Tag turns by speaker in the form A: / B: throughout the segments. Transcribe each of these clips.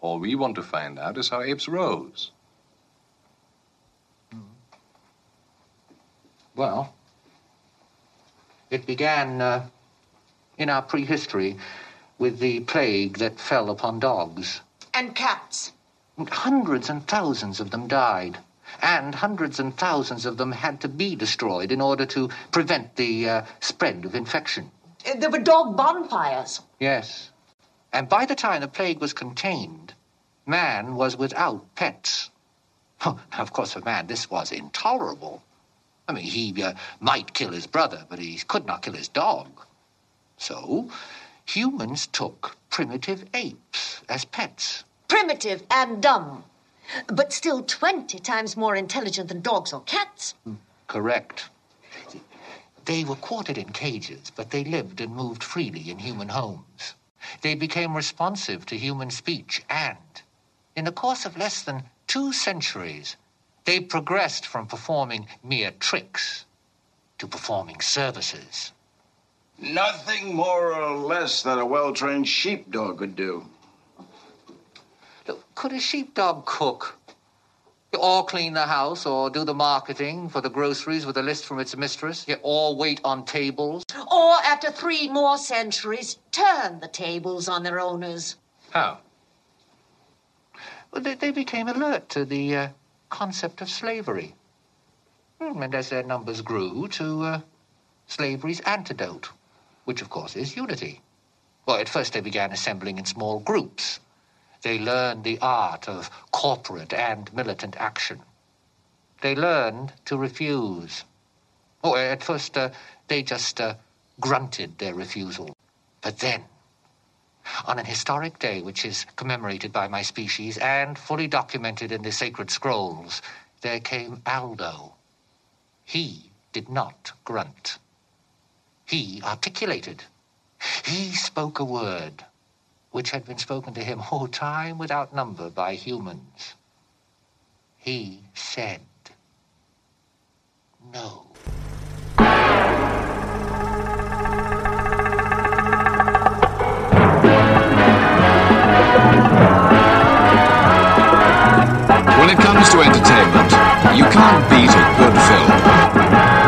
A: All we want to find out is how apes rose.
B: Well, it began uh, in our prehistory with the plague that fell upon dogs.
C: And cats.
B: Hundreds and thousands of them died. And hundreds and thousands of them had to be destroyed in order to prevent the uh, spread of infection.
C: There were dog bonfires.
B: Yes. And by the time the plague was contained, man was without pets. of course, for man, this was intolerable. I mean, he uh, might kill his brother, but he could not kill his dog. So, humans took primitive apes as pets.
C: Primitive and dumb. But still 20 times more intelligent than dogs or cats.
B: Correct. They were quartered in cages, but they lived and moved freely in human homes. They became responsive to human speech, and in the course of less than two centuries, they progressed from performing mere tricks to performing services.
D: Nothing more or less than a well trained sheepdog could do.
B: Look, could a sheepdog cook? Or clean the house, or do the marketing for the groceries with a list from its mistress, or wait on tables?
C: Or, after three more centuries, turn the tables on their owners.
A: How?
B: Well, they, they became alert to the uh, concept of slavery. Hmm, And as their numbers grew, to uh, slavery's antidote, which of course is unity. Well, at first they began assembling in small groups. They learned the art of corporate and militant action. They learned to refuse. Oh, at first uh, they just uh, grunted their refusal. But then, on an historic day which is commemorated by my species and fully documented in the sacred scrolls, there came Aldo. He did not grunt. He articulated. He spoke a word which had been spoken to him all time without number by humans. He said, No.
E: When it comes to entertainment, you can't beat a good film.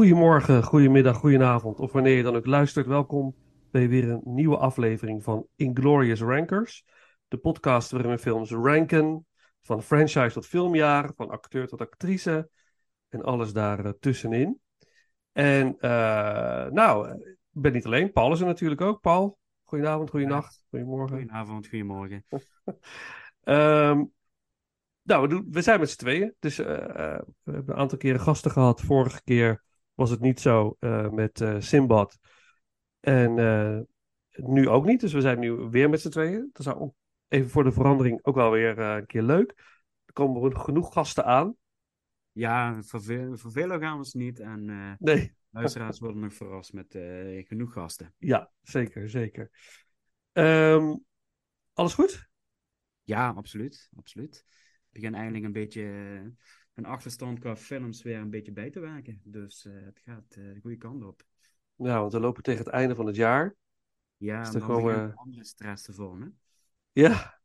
F: Goedemorgen, goedemiddag, goedenavond of wanneer je dan ook luistert. Welkom bij weer een nieuwe aflevering van Inglorious Rankers. De podcast waarin we films ranken, van franchise tot filmjaar, van acteur tot actrice en alles daar eh, tussenin. En eh, nou, ik ben niet alleen. Paul is er natuurlijk ook. Paul, goedenavond, goedenacht, goedemorgen.
G: Goedenavond, goedemorgen.
F: Ehm, nou, we, doen, we zijn met z'n tweeën. Dus eh, we hebben een aantal keren gasten gehad. Vorige keer was het niet zo eh, met eh Simbad. En eh, nu ook niet. Dus we zijn nu weer met z'n tweeën. Dat ook even voor de verandering ook wel weer een keer leuk. Er komen genoeg gasten aan.
G: Ja, vervelen gaan we ons niet. En eh,
F: Nee,
G: luisteraars worden nog verrast met genoeg gasten.
F: ja, zeker, zeker. Ehm, alles goed?
G: Ja, absoluut. absoluut. Ik begin eindelijk een beetje een achterstand qua films weer een beetje bij te werken. Dus eh, het gaat eh, de goede kant op.
F: Ja, want we lopen tegen het einde van het jaar.
G: Ja,
F: er
G: dan
F: gewoon, eh,
G: andere stress te vormen.
F: Ja,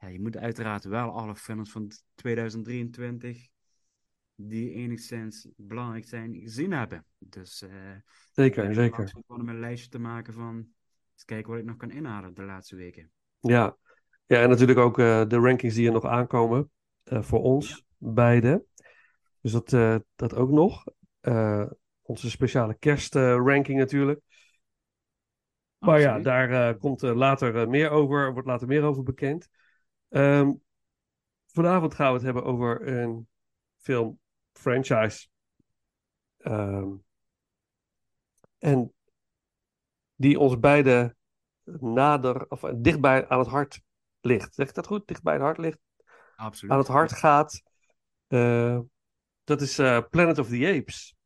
G: Ja, je moet uiteraard wel alle films van 2023 die enigszins belangrijk zijn gezien hebben. Dus eh,
F: zeker,
G: ik
F: zeker.
G: langzaam gewoon om een lijstje te maken van eens kijken wat ik nog kan inhalen de laatste weken.
F: Ja, ja en natuurlijk ook de rankings die er nog aankomen voor ons, beide. Dus dat, eh, dat ook nog. Eh, onze speciale kerstranking natuurlijk. Maar ja, daar eh, komt later meer over, wordt later meer over bekend. Ehm, vanavond gaan we het hebben over een film franchise. Ehm, en die ons beide nader, of dichtbij aan het hart ligt. Zeg ik dat goed? Dichtbij het hart ligt,
G: Absoluut.
F: aan het hart gaat. Eh, dat is eh, Planet of the Apes.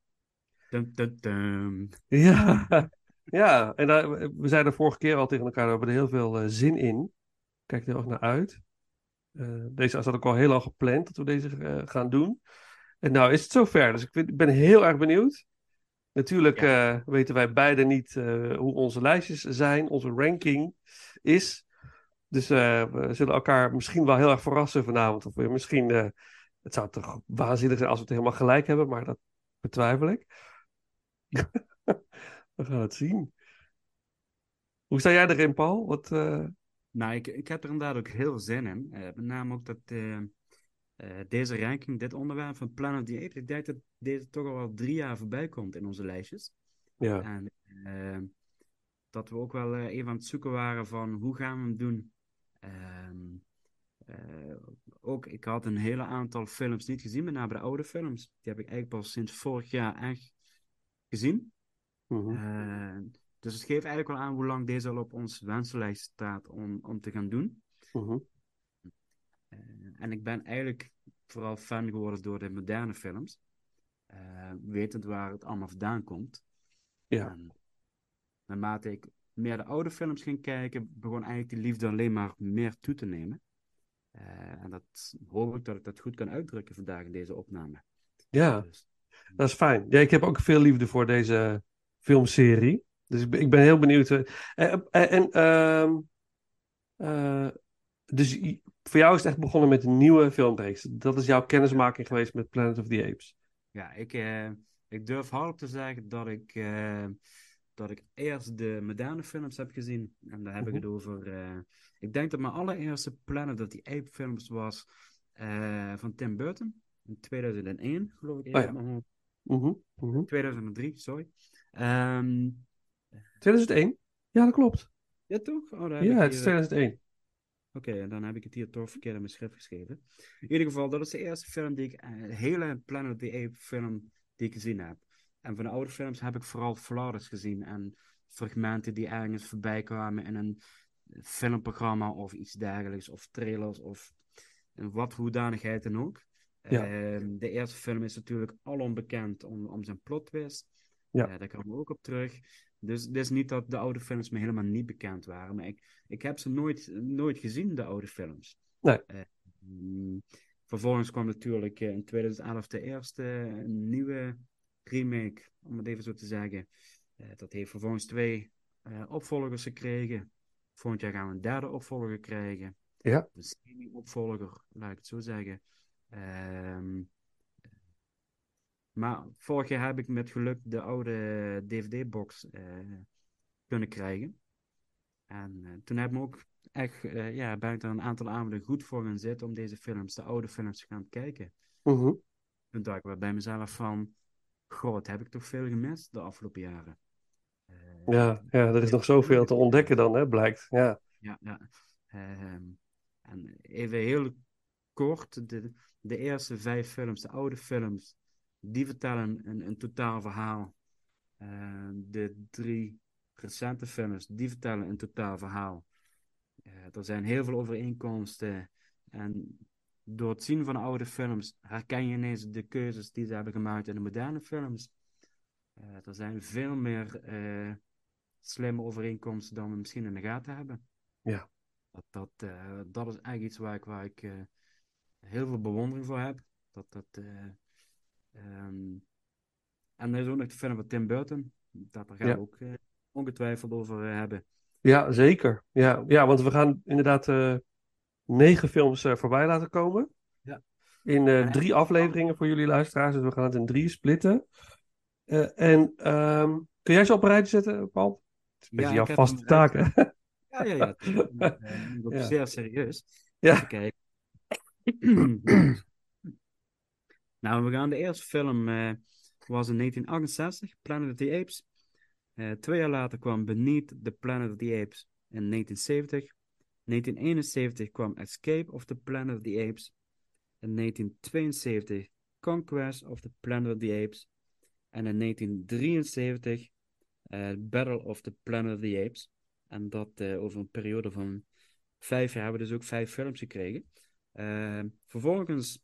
F: Ja, ja. en daar, we zeiden de vorige keer al tegen elkaar, we hebben er heel veel eh, zin in. Kijk er heel erg naar uit. Deze zat ook al heel lang gepland dat we deze gaan doen. En nou is het zover, dus ik, vind- ik ben heel erg benieuwd. Natuurlijk weten wij beide niet hoe onze lijstjes zijn, onze ranking is. Dus we zullen elkaar misschien wel heel erg verrassen vanavond. Of weer misschien, het zou toch waanzinnig zijn als we het helemaal gelijk hebben, maar dat betwijfel ik. We gaan het zien. Hoe sta jij erin, Paul? Wat, eh,
G: Nou, ik, ik heb er inderdaad ook heel veel zin in. Eh, met name ook dat eh, deze ranking, dit onderwerp van Planet of the Apes, ik denk dat deze toch al wel drie jaar voorbij komt in onze lijstjes.
F: ja.
G: En dat we ook wel even aan het zoeken waren van hoe gaan we hem doen. Ehm, eh, ook, ik had een hele aantal films niet gezien, met name de oude films. Die heb ik eigenlijk pas sinds vorig jaar echt gezien.
F: Mhm.
G: Eh, dus het geeft eigenlijk wel aan hoe lang deze al op onze wensenlijst staat om, om te gaan doen.
F: Mhm.
G: Eh, en ik ben eigenlijk vooral fan geworden door de moderne films. Wetend waar het allemaal vandaan komt.
F: Ja.
G: En naarmate ik meer de oude films ging kijken, begon eigenlijk die liefde alleen maar meer toe te nemen. Eh, en dat hoop ik dat ik dat goed kan uitdrukken vandaag in deze opname.
F: ja,
G: Dus,
F: dat is fijn. Ja, ik heb ook veel liefde voor deze filmserie. Dus ik ben, ik ben heel benieuwd. eh, En, en, ehm, eh, dus voor jou is het echt begonnen met een nieuwe filmreeks. Dat is jouw kennismaking geweest met Planet of the Apes.
G: ja, ik, eh, ik durf hardop te zeggen dat ik, eh, dat ik eerst de moderne films heb gezien. En daar heb ik
F: Mhm.
G: het over. eh, ik denk dat mijn allereerste Planet of the Ape films was eh, van Tim Burton. In 2001, geloof ik.
F: Oh ja.
G: uit mijn hoofd.
F: Mhm, mhm.
G: 2003, sorry. Ehm,
F: 2001? Ja, dat klopt.
G: ja, toch? Oh,
F: Ja, het is
G: hier-
F: 2001.
G: Oké, dan heb ik het hier toch verkeerd in mijn schrift geschreven. In ieder geval, dat is de eerste film die ik, eh, hele Planet of the Apes film die ik gezien heb. En van de oude films heb ik vooral Flawless gezien en fragmenten die ergens voorbij kwamen in een filmprogramma of iets dergelijks, of trailers of wat hoedanigheid dan ook.
F: Ja.
G: Ehm, de eerste film is natuurlijk alom bekend om, om zijn plot twist.
F: Ja.
G: Eh, daar komen we ook op terug. Dus het is niet dat de oude films me helemaal niet bekend waren, maar ik, ik heb ze nooit, nooit gezien, de oude films.
F: Nee.
G: Eh, mm, vervolgens kwam natuurlijk eh, in 2011 de eerste eh, nieuwe remake, om het even zo te zeggen. Eh, dat heeft vervolgens twee eh, opvolgers gekregen. Volgend jaar gaan we een derde opvolger krijgen.
F: Ja.
G: Een semi-opvolger, laat ik het zo zeggen. Ehm, maar vorig jaar heb ik met geluk de oude DVD-box eh, kunnen krijgen. En toen heb ik ook echt, eh, ja, ben ik er een aantal avonden goed voor gaan zitten om deze films, de oude films, te gaan kijken.
F: Mhm.
G: Toen dacht ik bij mezelf van, god, heb ik toch veel gemist de afgelopen jaren.
F: Ja, ja, er is nog zoveel te ontdekken dan, hè, blijkt. Ja,
G: Ja, ja. Ehm, en even heel kort, de, de eerste vijf films, de oude films, die vertellen een, een totaal verhaal. Ehm, de drie recente films, die vertellen een totaal verhaal. Eh, er zijn heel veel overeenkomsten. En door het zien van oude films herken je ineens de keuzes die ze hebben gemaakt in de moderne films. Eh, er zijn veel meer eh, slimme overeenkomsten dan we misschien in de gaten hebben.
F: Ja.
G: Dat, dat, eh, dat is eigenlijk iets waar ik, waar ik heel veel bewondering voor heb. Dat, dat, eh, ehm, en er is ook nog de film van Tim Burton. Dat daar gaan
F: Ja.
G: we ook ongetwijfeld over hebben.
F: ja zeker. Ja, ja, want we gaan inderdaad negen films eh, voorbij laten komen.
G: Ja.
F: In eh, drie afleveringen voor jullie luisteraars. Dus we gaan het in drie splitten. Eh, en ehm, kun jij ze op een rijtje zetten, Paul? Het is een beetje
G: Ja,
F: jouw vaste taak, hè?
G: Ja, ja, ja. ik ben zeer serieus.
F: Ja.
G: Kijken. nou, we gaan de eerste film was in 1968, Planet of the Apes. Twee jaar later kwam Beneath the Planet of the Apes in 1970. 1971 kwam Escape of the Planet of the Apes. In 1972 Conquest of the Planet of the Apes. En in 1973 eh, Battle of the Planet of the Apes. En dat eh, over een periode van vijf jaar hebben we dus ook vijf films gekregen. Eh, vervolgens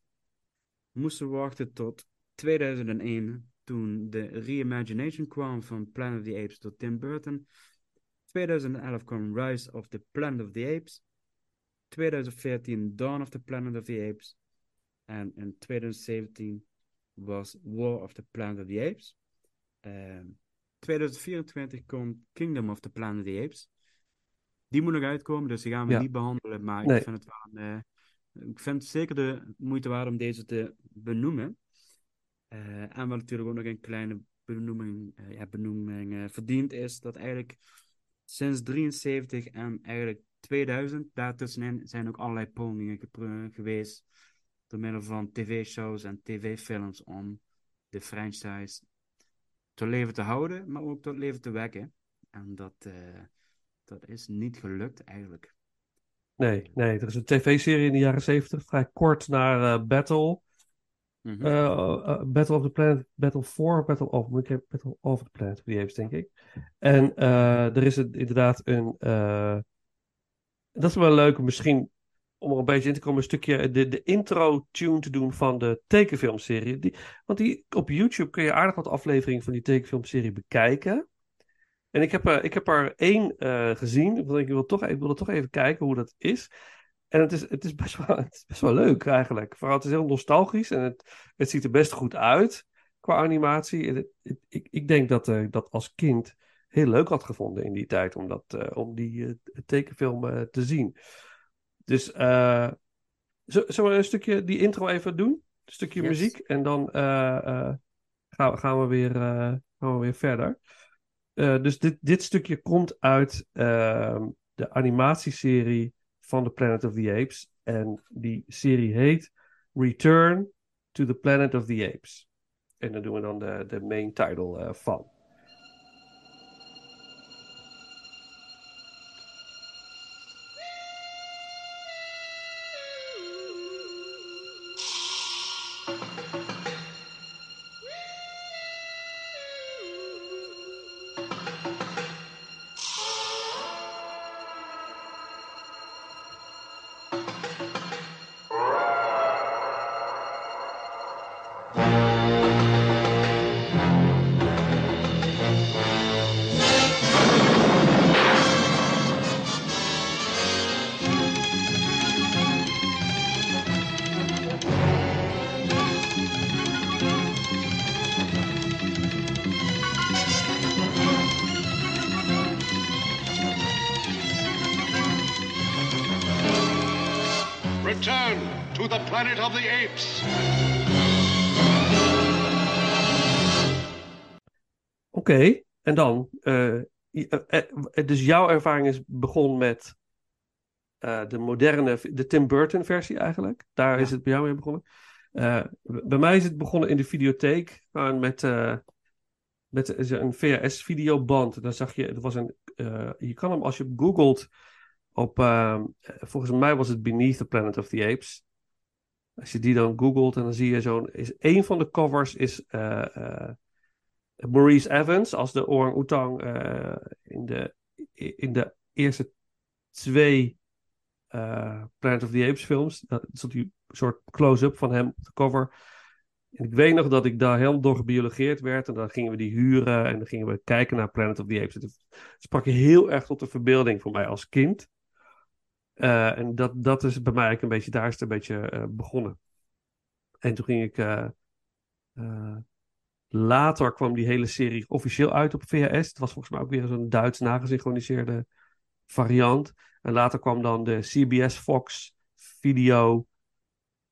G: moesten we wachten tot 2001, toen de reimagination kwam van Planet of the Apes door Tim Burton. 2011 kwam Rise of the Planet of the Apes. 2014 Dawn of the Planet of the Apes. En in 2017 was War of the Planet of the Apes. Ehm 2024 komt Kingdom of the Planet of the Apes. Die moet nog uitkomen, dus die gaan we
F: Ja.
G: niet behandelen. Maar
F: Nee.
G: ik vind het wel een, eh, ik vind het zeker de moeite waard om deze te benoemen. Eh, en wat natuurlijk ook nog een kleine benoeming, eh, ja, benoeming verdient is, dat eigenlijk sinds 73 en eigenlijk 2000, daartussenin zijn ook allerlei pogingen geweest door middel van tv-shows en tv-films om de franchise tot leven te houden, maar ook tot leven te wekken. En dat, eh, dat is niet gelukt eigenlijk.
F: Nee, nee, er is een tv-serie in de jaren zeventig, vrij kort na eh, Battle.
G: Mhm.
F: Eh, eh, Battle of the Planet, Battle for, Battle of, ik Battle of the Planet Apes, denk ik. En eh, er is een, inderdaad een, eh, dat is wel leuk, misschien om er een beetje in te komen, een stukje de, de intro-tune te doen van de tekenfilmserie. Die, want die, op YouTube kun je aardig wat afleveringen van die tekenfilmserie bekijken. En ik heb er, ik heb er één eh, gezien, want ik wil toch, ik wilde toch even kijken hoe dat is. En het is, het is, best, wel, het is best wel leuk eigenlijk. Vooral, het is heel nostalgisch en het, het ziet er best goed uit qua animatie. En het- het- ik, ik denk dat ik dat als kind heel leuk had gevonden in die tijd om, dat, eh, om die eh, tekenfilm eh, te zien. Dus eh, zo- zullen we een stukje die intro even doen? Een stukje
G: Yes.
F: muziek en dan eh, eh, gaan, gaan, we weer, eh, gaan we weer verder. Eh, dus dit, dit stukje komt uit ehm, de animatieserie van The Planet of the Apes. En die serie heet Return to the Planet of the Apes. En daar doen we dan de, de main title eh, van.
H: Planet of the apes.
F: Oké, en dan. eh, eh, eh, dus jouw ervaring is begon met eh, de moderne, de Tim Burton versie eigenlijk. Daar is het bij jou mee begonnen. Eh, bij mij is het begonnen in de videotheek. met, eh, met een VHS-videoband. Dan zag je, er was een, eh, je kan hem als je googelt op, uh, volgens mij was het Beneath the Planet of the Apes. Als je die dan googelt en dan zie je zo'n, een van de covers is uh, Maurice Evans als de orang-oetang in, de, in de eerste twee Planet of the Apes films. Dat is een soort close-up van hem op de cover. En ik weet nog dat ik daar helemaal door gebiologeerd werd. En dan gingen we die huren en dan gingen we kijken naar Planet of the Apes. Het sprak heel erg tot de verbeelding voor mij als kind. Uh, en dat, dat is bij mij eigenlijk een beetje, daar is het een beetje uh, begonnen. En toen ging ik. Uh, later kwam die hele serie officieel uit op VHS. Het was volgens mij ook weer zo'n Duits nagesynchroniseerde variant. En later kwam dan de CBS Fox video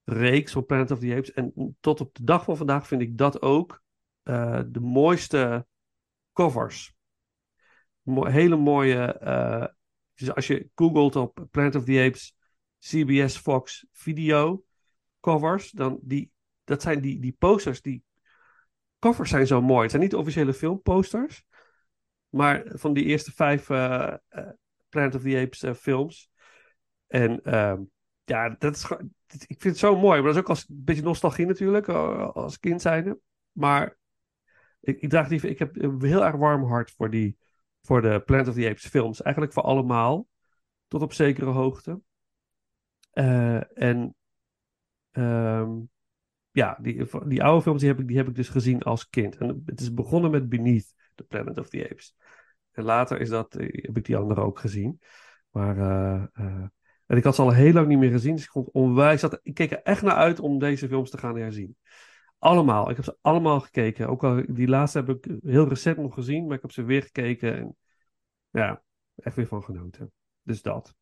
F: reeks van Planet of the Apes. En tot op de dag van vandaag vind ik dat ook de mooiste covers. Hele mooie. Dus als je googelt op Planet of the Apes, CBS Fox video covers, dan die, dat zijn die, die posters, die covers zijn zo mooi. Het zijn niet officiële filmposters, maar van die eerste vijf uh, Planet of the Apes films. En ehm, ja, dat is, ik vind het zo mooi. Maar dat is ook als, een beetje nostalgie natuurlijk, als kind zijnde. Maar ik, ik draag ik heb een heel erg warm hart voor, die, voor de Planet of the Apes films. Eigenlijk voor allemaal, tot op zekere hoogte. Uh, en um, ja, die, die oude films die heb, ik, die heb ik dus gezien als kind. En het is begonnen met Beneath the Planet of the Apes. En later is dat, eh, heb ik die andere ook gezien. Maar uh, en ik had ze al heel lang niet meer gezien. Dus ik, vond onwijs, zat, ik keek er echt naar uit om deze films te gaan herzien. Allemaal. Ik heb ze allemaal gekeken. Ook al die laatste heb ik heel recent nog gezien. Maar ik heb ze weer gekeken. En ja, echt weer van genoten. Dus dat.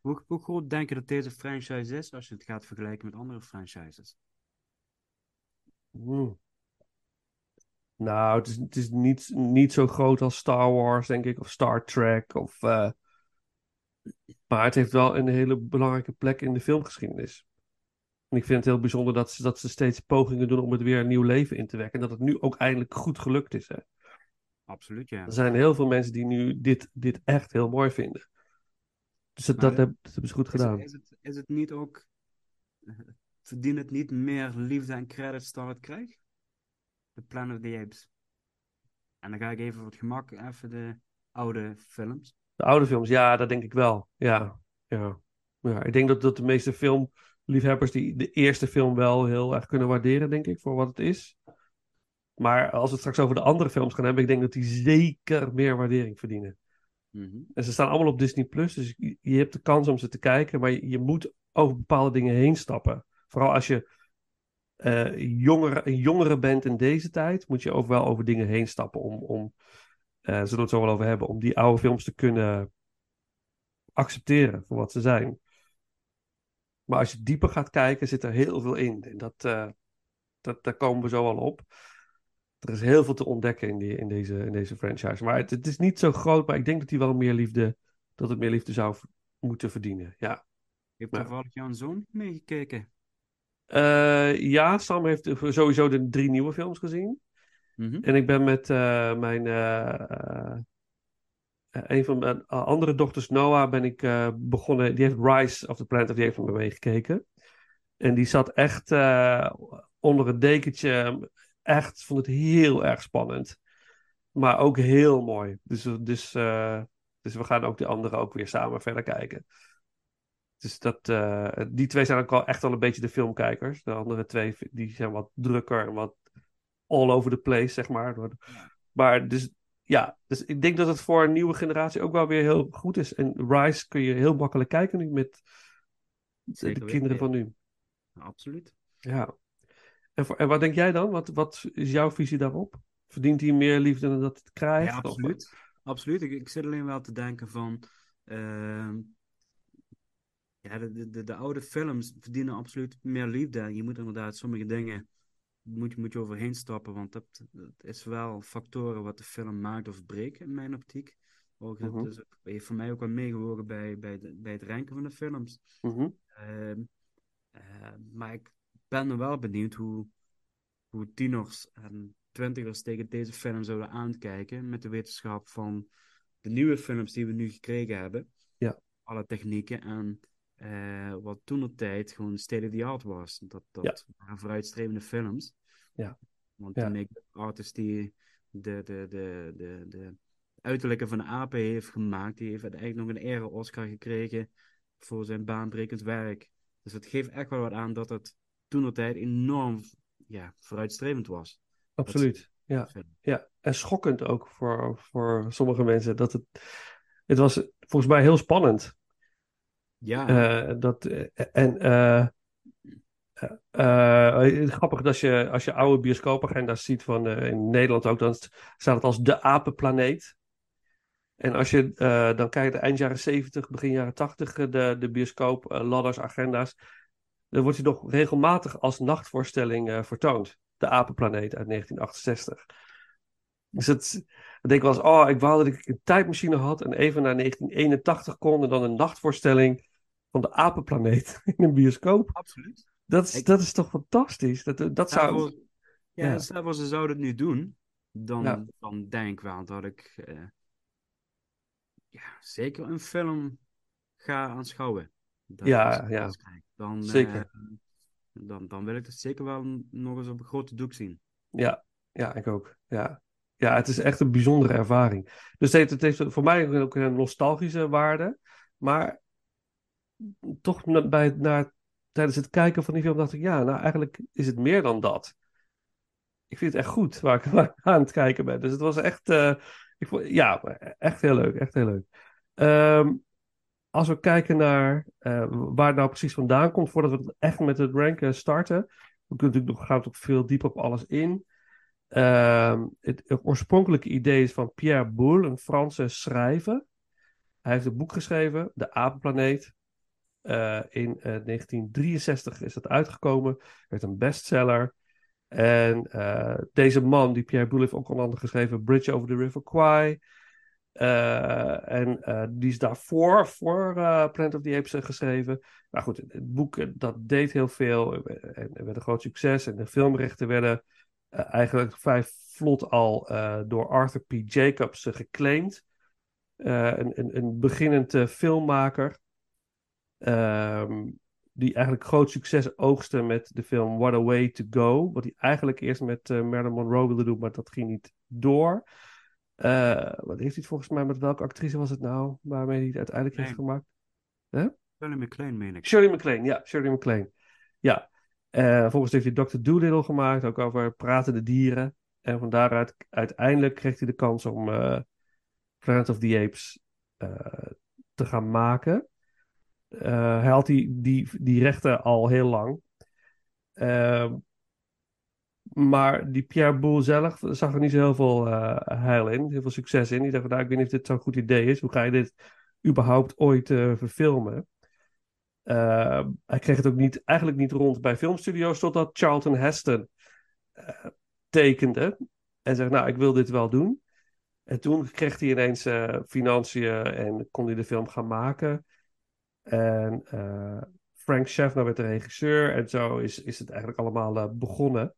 G: Hoe, hoe groot denk je dat deze franchise is als je het gaat vergelijken met andere franchises?
F: Hmm. Nou, het is, het is niet, niet zo groot als Star Wars, denk ik. Of Star Trek. Of uh, maar het heeft wel een hele belangrijke plek in de filmgeschiedenis. En ik vind het heel bijzonder dat ze, dat ze steeds pogingen doen om het weer een nieuw leven in te wekken. En dat het nu ook eindelijk goed gelukt is. Hè?
G: Absoluut, ja.
F: Er zijn heel veel mensen die nu dit, dit echt heel mooi vinden. Dus dat, hebben ze goed gedaan.
G: Is, het, is het niet ook. Verdient het niet meer liefde en credits dan het krijgt? The Planet of the Apes. En dan ga ik even voor het gemak even de oude films.
F: De oude films, ja, dat denk ik wel. Ja, ja. ja ik denk dat, dat de meeste filmliefhebbers die de eerste film wel heel erg kunnen waarderen, denk ik, voor wat het is. Maar als we het straks over de andere films gaan hebben, ik denk dat die zeker meer waardering verdienen.
G: Mm -hmm.
F: En ze staan allemaal op Disney Plus, dus je, je, hebt de kans om ze te kijken, maar je, je moet over bepaalde dingen heen stappen. Vooral als je uh, jonger, een jongere bent in deze tijd, moet je ook wel over dingen heen stappen om, om uh, zullen we het zo wel over hebben, om die oude films te kunnen accepteren voor wat ze zijn. Maar als je dieper gaat kijken, zit er heel veel in. En dat, uh, dat, daar komen we zo al op. Er is heel veel te ontdekken in, die, in, deze, in deze franchise. Maar het, het is niet zo groot, maar ik denk dat hij wel meer liefde, dat het meer liefde zou moeten verdienen. Ja.
G: Heeft toevallig jouw zoon meegekeken?
F: Uh, ja, Sam heeft sowieso de drie nieuwe films gezien.
G: Mhm.
F: En ik ben met uh, mijn. Uh, een van mijn andere dochters, Noah, ben ik begonnen. Die heeft Rise of the Planet of the Apes met me meegekeken. En die zat echt onder het dekentje. Echt, vond het heel erg spannend. Maar ook heel mooi. Dus, dus, dus we gaan ook de andere ook weer samen verder kijken. Dus dat, die twee zijn ook wel echt wel een beetje de filmkijkers. De andere twee die zijn wat drukker en wat all over the place, zeg maar. Maar dus ja, dus ik denk dat het voor een nieuwe generatie ook wel weer heel goed is. En Rise kun je heel makkelijk kijken nu met de, de kinderen van nu.
G: Absoluut.
F: Ja. En, voor, en wat denk jij dan? Wat, wat is jouw visie daarop? Verdient hij meer liefde dan dat het krijgt?
G: Ja, absoluut. Absoluut. Ik, ik zit alleen wel te denken van... Uh... Ja, de, de, de oude films verdienen absoluut meer liefde. Je moet inderdaad sommige dingen moet, moet je overheen stappen, want dat, dat, is wel factoren wat de film maakt of breekt in mijn optiek. Ook,
F: Mhm.
G: Dat is, heeft voor mij ook wel meegewogen bij, bij, de, bij het ranken van de films.
F: Mhm.
G: Uh, uh, maar ik ben er wel benieuwd hoe, hoe tieners en twintigers tegen deze film zouden aankijken met de wetenschap van de nieuwe films die we nu gekregen hebben.
F: Ja.
G: Alle technieken en eh, wat toen op tijd gewoon state of the art was. Dat, dat waren vooruitstrevende films.
F: Ja.
G: Want
F: Ja.
G: de artist die de, de, de, de, de uiterlijke van de apen heeft gemaakt, die heeft uiteindelijk nog een ere-Oscar gekregen voor zijn baanbrekend werk. Dus het geeft echt wel wat aan dat het toen op tijd enorm ja, vooruitstrevend was.
F: Absoluut. Ja.
G: film.
F: ja. En schokkend ook voor, voor sommige mensen. Dat het, het was volgens mij heel spannend.
G: Ja,
F: Eh, dat, eh, en eh, grappig dat je, als je oude bioscoopagenda's ziet van in Nederland ook, dan staat het als de apenplaneet. En als je dan kijkt, eind jaren 70, begin jaren 80, eh, de, de bioscoop ladders, agenda's, dan wordt hij nog regelmatig als nachtvoorstelling vertoond. De apenplaneet uit 1968. Dus het, denk wel eens, oh, ik wou dat ik een tijdmachine had en even naar 1981 kon en dan een nachtvoorstelling van de apenplaneet in een bioscoop.
G: absoluut.
F: Dat is,
G: Ik-
F: dat is toch fantastisch? Dat, dat
G: Stel
F: zou...
G: ja,
F: ja.
G: stel voor ze zouden het nu doen, dan,
F: Ja.
G: dan denk ik wel dat ik eh, ja, zeker een film ga aanschouwen. Dat
F: Ja,
G: als
F: ja.
G: Dan,
F: Zeker.
G: eh, dan, dan wil ik het zeker wel nog eens op een grote doek zien.
F: Ja, ja, ik ook. Ja. ja, het is echt een bijzondere ervaring. Dus het heeft, het heeft voor mij ook een nostalgische waarde. Maar toch bij, tijdens het kijken van die film dacht ik, ja, nou eigenlijk is het meer dan dat. Ik vind het echt goed waar ik, aan het kijken ben. Dus het was echt, eh, ik vond, ja, echt heel leuk. Echt heel leuk. Ehm, als we kijken naar eh, waar het nou precies vandaan komt, voordat we echt met het ranken starten. We kunnen natuurlijk nog, gaan ook veel dieper op alles in. Ehm, het, het oorspronkelijke idee is van Pierre Boulle, een Franse schrijver. Hij heeft een boek geschreven, De Apenplaneet. Eh, in eh, 1963 is dat uitgekomen. werd een bestseller. En eh, deze man, die Pierre Boulle, heeft ook andere geschreven Bridge over the River Kwai. Eh, en eh, die is daarvoor, voor eh, Planet of the Apes eh, geschreven. Nou goed, het, boek eh, dat deed heel veel eh, en, werd een groot succes. En de filmrechten werden eh, eigenlijk vrij vlot al eh, door Arthur P. Jacobs eh, geclaimd. Eh, een, een, een beginnend eh, filmmaker. Ehm, die eigenlijk groot succes oogste met de film What a Way to Go. Wat hij eigenlijk eerst met eh, Marilyn Monroe wilde doen, maar dat ging niet door. Eh, wat heeft hij het volgens mij, met welke actrice was het nou? Waarmee hij het uiteindelijk heeft gemaakt?
G: Shirley MacLaine, meen ik.
F: Shirley MacLaine, ja, Shirley MacLaine. Ja, Eh volgens heeft hij Dr. Dolittle gemaakt, ook over pratende dieren. En van daaruit uiteindelijk kreeg hij de kans om Planet of the Apes te gaan maken. Eh, hij had die, die, rechten al heel lang. Ehm, maar die Pierre Boulle zelf zag er niet zo heel veel eh, heil in, heel veel succes in. Die dacht nou, ik weet niet of dit zo'n goed idee is. Hoe ga je dit überhaupt ooit eh, verfilmen? Eh, hij kreeg het ook niet, eigenlijk niet rond bij filmstudio's, totdat Charlton Heston tekende en zegt, nou, ik wil dit wel doen. En toen kreeg hij ineens financiën en kon hij de film gaan maken. En eh, Frank Schaffner werd de regisseur en zo is, is het eigenlijk allemaal eh, begonnen.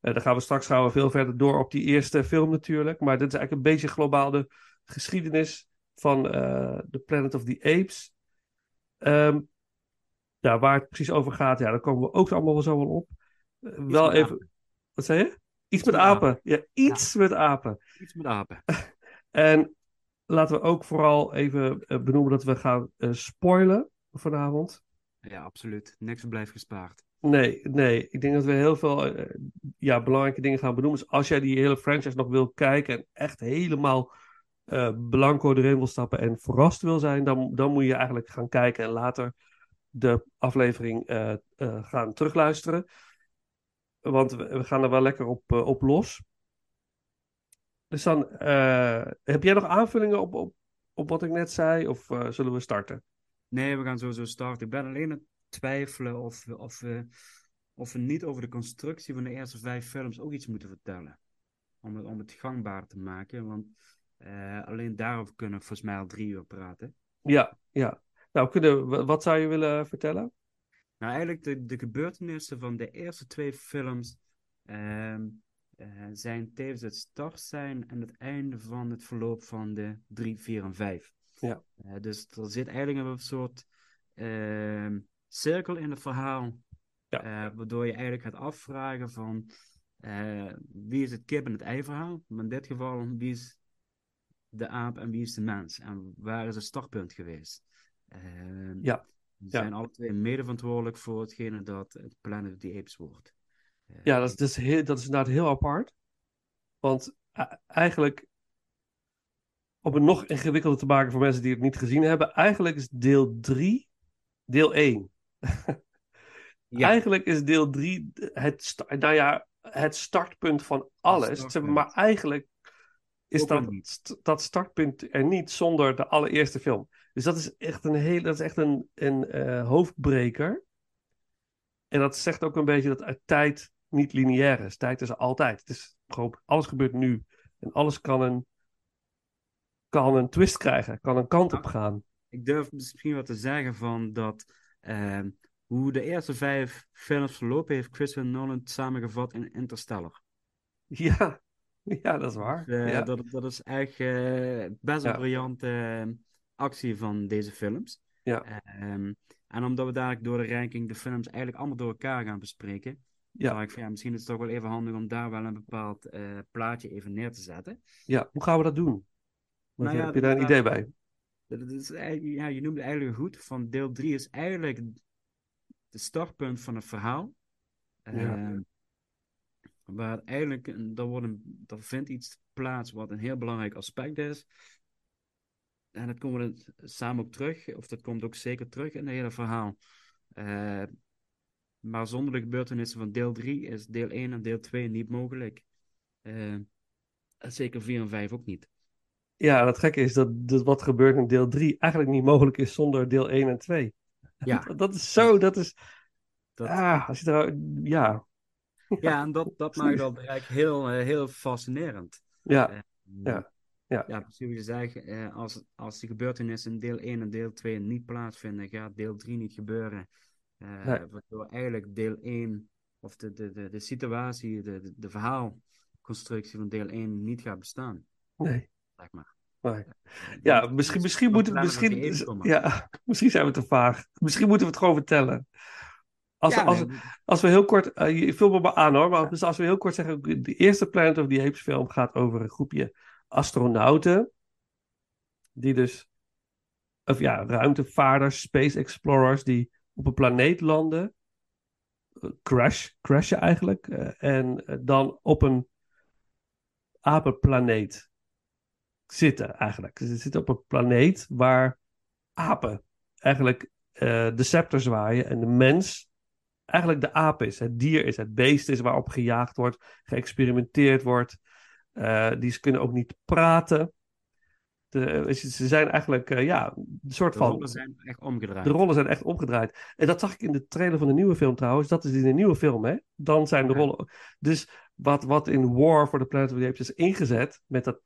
F: Eh, dan gaan we straks gaan we veel verder door op die eerste film natuurlijk. Maar dit is eigenlijk een beetje globaal de geschiedenis van The Planet of the Apes. Ja, waar het precies over gaat, ja, daar komen we ook allemaal wel zo wel op. Wel even.
G: apen.
F: Wat zei je? Iets met
G: met
F: apen.
G: apen.
F: Ja, iets met apen.
G: Iets met apen.
F: En laten we ook vooral even eh, benoemen dat we gaan eh, spoilen vanavond.
G: Ja, absoluut. Niks blijft gespaard.
F: Nee, nee. Ik denk dat we heel veel eh, ja, belangrijke dingen gaan benoemen. Dus als jij die hele franchise nog wil kijken en echt helemaal eh blanco erin wil stappen en verrast wil zijn, dan, dan moet je eigenlijk gaan kijken en later de aflevering gaan terugluisteren. Want we, we gaan er wel lekker op, op los. Dus dan, eh, heb jij nog aanvullingen op, op, op wat ik net zei? Of eh, zullen we starten?
G: Nee, we gaan sowieso starten. Ik ben alleen aan het twijfelen of we, of, we, of we niet over de constructie van de eerste vijf films ook iets moeten vertellen. Om het, om het gangbaar te maken. Want eh, alleen daarover kunnen we volgens mij al drie uur praten.
F: Ja, ja. Nou, kunnen, wat zou je willen vertellen?
G: Nou, eigenlijk de, de gebeurtenissen van de eerste twee films ehm, eh, zijn tevens het start zijn en het einde van het verloop van de 3, 4 en 5.
F: Ja.
G: Eh, dus er zit eigenlijk een soort ehm, cirkel in het verhaal,
F: Ja.
G: eh, waardoor je eigenlijk gaat afvragen van wie is het kip en het ei verhaal, maar in dit geval wie is de aap en wie is de mens en waar is het startpunt geweest. Ehm,
F: Ja.
G: Ze
F: Ja.
G: zijn alle twee mede verantwoordelijk voor hetgene dat het Planet of the Apes wordt.
F: Ja, dat is, dat, is heel, dat is inderdaad heel apart. Want eigenlijk, om het nog ingewikkelder te maken voor mensen die het niet gezien hebben, eigenlijk is deel 3 deel 1.
G: Ja.
F: Eigenlijk is deel 3 het, nou ja, het startpunt van alles. Maar,
G: startpunt.
F: maar eigenlijk is dat, dat startpunt er niet zonder de allereerste film. Dus dat is echt een, heel, dat is echt een, een eh, hoofdbreker. En dat zegt ook een beetje dat uit tijd niet lineair is. Tijd is er altijd. Het is gewoon, alles gebeurt nu. En alles kan een, kan een twist krijgen, kan een kant op gaan.
G: Ik durf misschien wat te zeggen van dat ehm, hoe de eerste vijf films verlopen heeft Christopher Nolan samengevat in Interstellar.
F: Ja, ja dat is waar.
G: Dus, eh,
F: ja.
G: dat, dat is echt eh, best een
F: Ja.
G: briljante eh, actie van deze films.
F: Ja.
G: Ehm, en omdat we dadelijk door de ranking de films eigenlijk allemaal door elkaar gaan bespreken,
F: Ja.
G: ik van ja, misschien is het toch wel even handig om daar wel een bepaald eh, plaatje even neer te zetten.
F: ja, hoe gaan we dat doen?
G: Nou ja,
F: heb je daar een idee bij?
G: Dat is ja, je noemde het eigenlijk goed. Van deel 3 is eigenlijk de startpunt van het verhaal.
F: Ja.
G: Ehm, waar eigenlijk, er, wordt een, vindt iets plaats wat een heel belangrijk aspect is. En dat komen we samen ook terug, of dat komt ook zeker terug in het hele verhaal. Eh, maar zonder de gebeurtenissen van deel 3 is deel 1 en deel 2 niet mogelijk. En zeker 4 en 5 ook niet.
F: Ja, het gekke is dat, dat wat gebeurt in deel 3 eigenlijk niet mogelijk is zonder deel 1 en 2.
G: Ja.
F: Dat, dat is zo, dat is...
G: Dat-
F: Ah, als je. Ja,
G: Ja, en dat, dat maakt dat eigenlijk heel, eh, heel fascinerend.
F: ja,
G: Eh,
F: ja, ja.
G: Ja, precies wat je zegt. als, als die gebeurtenissen in deel 1 en deel 2 niet plaatsvinden, gaat deel 3 niet gebeuren. Eh,
F: Nee.
G: Waardoor eigenlijk deel 1, of de, de, de, de situatie, de, de, de verhaalconstructie van deel 1 niet gaat bestaan.
F: nee.
G: Zeg maar.
F: nee. Ja, misschien,
G: is
F: misschien moeten Misschien, ja, misschien zijn we te vaag. Misschien moeten we het gewoon vertellen. Als,
G: Ja,
F: als, als we heel kort... eh, je vul me maar aan hoor. Maar dus als we heel kort zeggen... De eerste Planet of the Apes film gaat over een groepje astronauten. Die dus... Of ja, ruimtevaarders, space explorers... Die op een planeet landen. Crash, crashen eigenlijk. eh, en eh, dan op een apenplaneet zitten eigenlijk. Ze zitten op een planeet waar apen eigenlijk eh, de scepter zwaaien en de mens eigenlijk de aap is, het dier is, het beest is waarop gejaagd wordt, geëxperimenteerd wordt. Eh, die kunnen ook niet praten. De, ze ze zijn eigenlijk eh, ja, een soort
G: de
F: van.
G: rollen zijn echt omgedraaid.
F: De rollen zijn echt omgedraaid. En dat zag ik in de trailer van de nieuwe film trouwens. Dat is in de nieuwe film, hè? Dan zijn de
G: Ja.
F: rollen. Dus wat, wat in War for the Planet of the Apes is ingezet. met dat,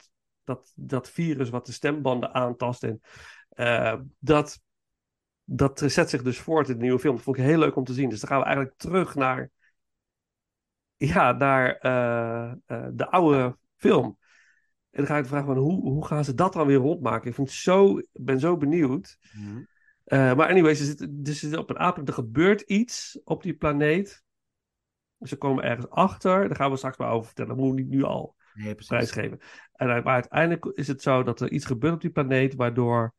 F: dat, dat virus wat de stembanden aantast. En, eh, dat, dat zet zich dus voort in de nieuwe film. Dat vond ik heel leuk om te zien. Dus dan gaan we eigenlijk terug naar. Ja, naar eh, eh, de oude film. En dan ga ik vragen: van, hoe, hoe gaan ze dat dan weer rondmaken? Ik vind het zo, ben zo benieuwd.
G: Mhm.
F: Eh, maar anyway, ze zitten, dus zitten op een aap. Er gebeurt iets op die planeet. Ze komen ergens achter. Daar gaan we straks maar over vertellen. Dat moeten we niet nu al
G: Nee,
F: prijsgeven. En, maar uiteindelijk is het zo dat er iets gebeurt op die planeet. Waardoor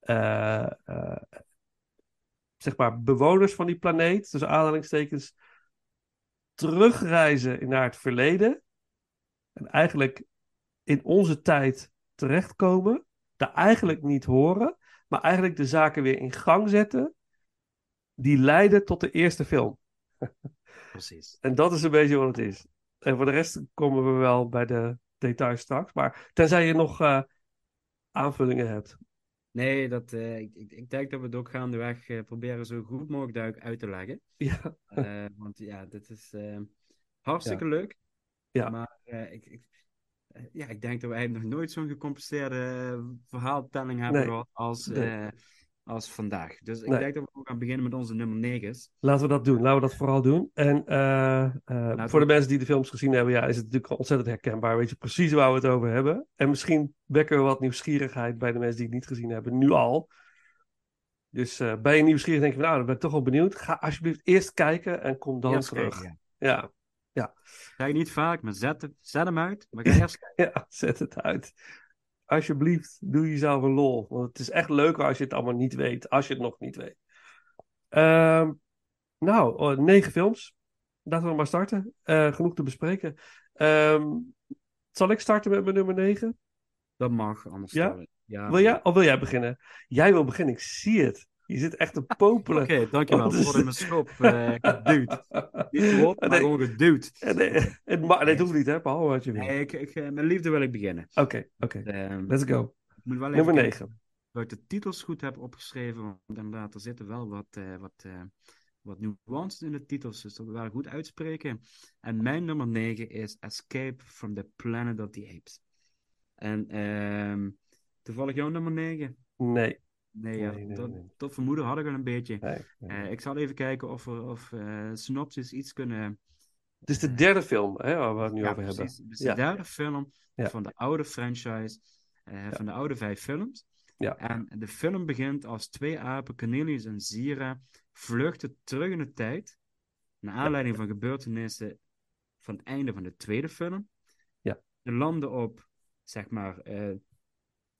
F: eh, eh, zeg maar bewoners van die planeet, tussen aanhalingstekens, terugreizen naar het verleden. En eigenlijk in onze tijd terechtkomen. Daar eigenlijk niet horen. Maar eigenlijk de zaken weer in gang zetten. Die leiden tot de eerste film.
G: precies.
F: En dat is een beetje wat het is. En voor de rest komen we wel bij de details straks. Maar tenzij je nog eh, aanvullingen hebt.
G: Nee, dat, eh, ik, ik, ik denk dat we het ook gaandeweg eh, proberen zo goed mogelijk duidelijk uit te leggen.
F: Ja,
G: want ja, dit is hartstikke leuk.
F: Ja.
G: Maar ik, ik, ja, ik denk dat we eigenlijk nog nooit zo'n gecompliceerde eh, verhaaltelling hebben
F: Nee.
G: gehad als
F: Nee.
G: eh, als vandaag. Dus ik denk dat we gaan beginnen met onze nummer 9.
F: Laten we dat doen. Laten we dat vooral doen. En eh, eh, voor de mensen die de films gezien hebben, ja, is het natuurlijk ontzettend herkenbaar. Weet je precies waar we het over hebben. En misschien wekken we wat nieuwsgierigheid bij de mensen die het niet gezien hebben, nu al. Dus eh ben je nieuwsgierig, denk je, van, nou, dan ben ik toch wel benieuwd. Ga alsjeblieft eerst kijken en kom dan terug.
G: kijken, ja.
F: Ja,
G: Ga je niet vaak, maar zet, hem uit. Maar ga eerst kijken.
F: ja, zet het uit. Alsjeblieft, doe jezelf een lol. Want het is echt leuker als je het allemaal niet weet. Als je het nog niet weet. Ehm, nou, oh, negen films. Laten we maar starten. Eh, genoeg te bespreken. Ehm, zal ik starten met mijn nummer 9?
G: Dat mag, anders
F: Ja?
G: ja
F: Wil jij, of wil jij beginnen? Jij wil beginnen, ik zie het. Je zit echt te popelen.
G: Oké, dankjewel. Voor in mijn schop geduwd. Niet gewoon, maar
F: Nee.
G: gewoon geduwd.
F: Het nee, het hoeft niet, hè? Behalve wat je wil.
G: Nee, ik, ik, eh, mijn liefde wil ik beginnen.
F: Oké, oké.
G: Ehm,
F: Let's go.
G: ik moet wel even
F: Nummer
G: kijken
F: 9.
G: dat ik de titels goed heb opgeschreven. Want inderdaad, er zitten wel wat, eh, wat, wat nuances in de titels. Dus dat we wel goed uitspreken. En mijn nummer 9 is Escape from the Planet of the Apes. En ehm, toevallig jouw nummer 9?
F: Nee.
G: Nee, ja,
F: Nee, nee,
G: dat,
F: nee.
G: dat vermoeden had ik al een beetje. Eh, ik zal even kijken of we of, eh, synopsis iets kunnen...
F: Het is de derde film hè, waar we het nu
G: Ja,
F: over hebben.
G: Het is
F: Ja.
G: de derde film van de oude franchise, eh, van de oude vijf films.
F: Ja.
G: En de film begint als twee apen, Cornelius en Zira, vluchten terug in de tijd, naar aanleiding van gebeurtenissen van het einde van de tweede film.
F: Ja.
G: Ze landen op, zeg maar, eh,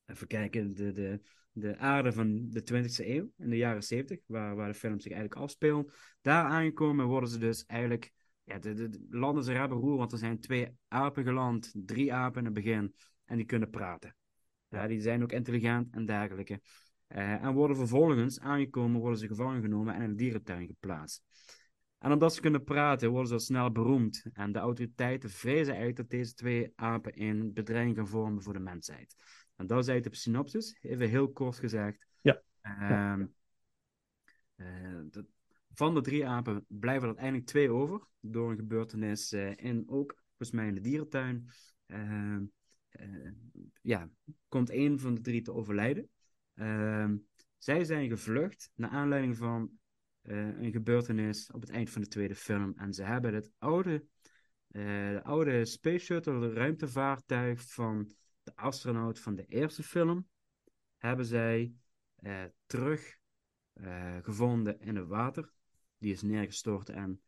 G: even kijken, de, de, de aarde van de 20e eeuw, in de jaren 70, waar, waar de film zich eigenlijk afspeelt. Daar aangekomen worden ze dus eigenlijk, ja, de, de, de landen ze hebben roer, want er zijn twee apen geland, drie apen in het begin, en die kunnen praten. Ja, die zijn ook intelligent en dergelijke. Eh, en worden vervolgens aangekomen, worden ze gevangen genomen en in een dierentuin geplaatst. En omdat ze kunnen praten, worden ze al snel beroemd. En de autoriteiten vrezen eigenlijk dat deze twee apen een bedreiging gaan vormen voor de mensheid. En dat is eigenlijk de synopsis, even heel kort gezegd.
F: Ja.
G: Ehm, eh, dat- van de drie apen blijven er uiteindelijk twee over, door een gebeurtenis eh, in ook, volgens mij in de dierentuin. Ehm, eh, ja, komt één van de drie te overlijden. Ehm, zij zijn gevlucht naar aanleiding van een gebeurtenis op het eind van de tweede film. En ze hebben het oude, de oude Space Shuttle ruimtevaartuig van de astronaut van de eerste film, hebben zij eh, terug eh, gevonden in het water. Die is neergestort en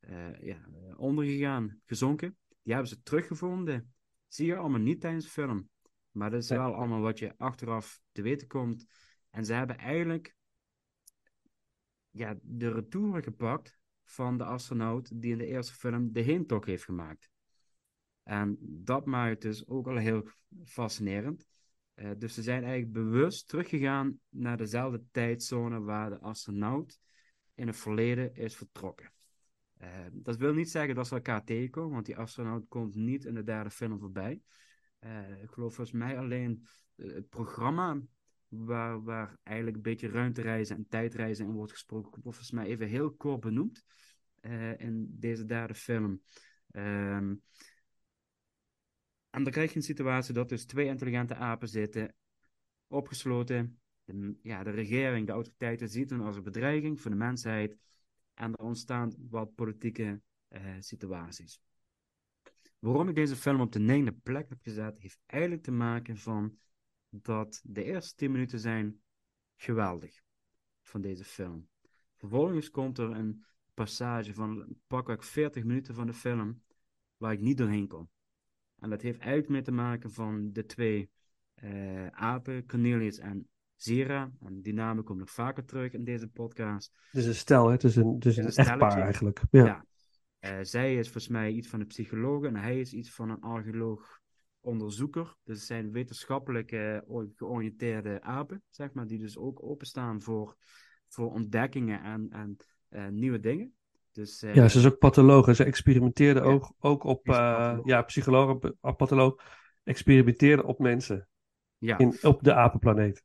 G: eh, ja, eh, ondergegaan, gezonken. Die hebben ze teruggevonden. Zie je allemaal niet tijdens de film. Maar dat is wel allemaal wat je achteraf te weten komt. En ze hebben eigenlijk ja, de retouren gepakt van de astronaut die in de eerste film de heentocht heeft gemaakt. En dat maakt het dus ook al heel fascinerend. Eh, dus ze zijn eigenlijk bewust teruggegaan naar dezelfde tijdzone waar de astronaut in het verleden is vertrokken. Eh, dat wil niet zeggen dat ze elkaar tegenkomen, want die astronaut komt niet in de derde film voorbij. Eh, ik geloof volgens mij alleen het programma waar, waar eigenlijk een beetje ruimtereizen en tijdreizen in wordt gesproken, wordt volgens mij even heel kort benoemd in deze derde film. Ehm, en dan krijg je een situatie dat dus twee intelligente apen zitten, opgesloten. De, ja, de regering, de autoriteiten zien het als een bedreiging voor de mensheid. En er ontstaan wat politieke eh, situaties. Waarom ik deze film op de negende plek heb gezet, heeft eigenlijk te maken van dat de eerste 10 minuten zijn geweldig van deze film. Vervolgens komt er een passage van pakweg 40 minuten van de film waar ik niet doorheen kom. En dat heeft eigenlijk mee te maken van de twee eh, apen, Cornelius en Zira. En die namen komen nog vaker terug in deze podcast.
F: Het is een stel, hè? het is een, het is
G: Het
F: een
G: is een
F: echtpaar eigenlijk. Ja.
G: Ja. Eh, zij is volgens mij iets van een psycholoog en hij is iets van een archeoloog onderzoeker. Dus het zijn wetenschappelijk georiënteerde apen, zeg maar, die dus ook openstaan voor, voor ontdekkingen en, en eh, nieuwe dingen. Dus, eh,
F: Ja, ze is ook patholoog. en Ze experimenteerde
G: Ja.
F: ook, ook op, eh, ja, psycholoog, patholoog, experimenteerde op mensen
G: ja,
F: in, op de apenplaneet.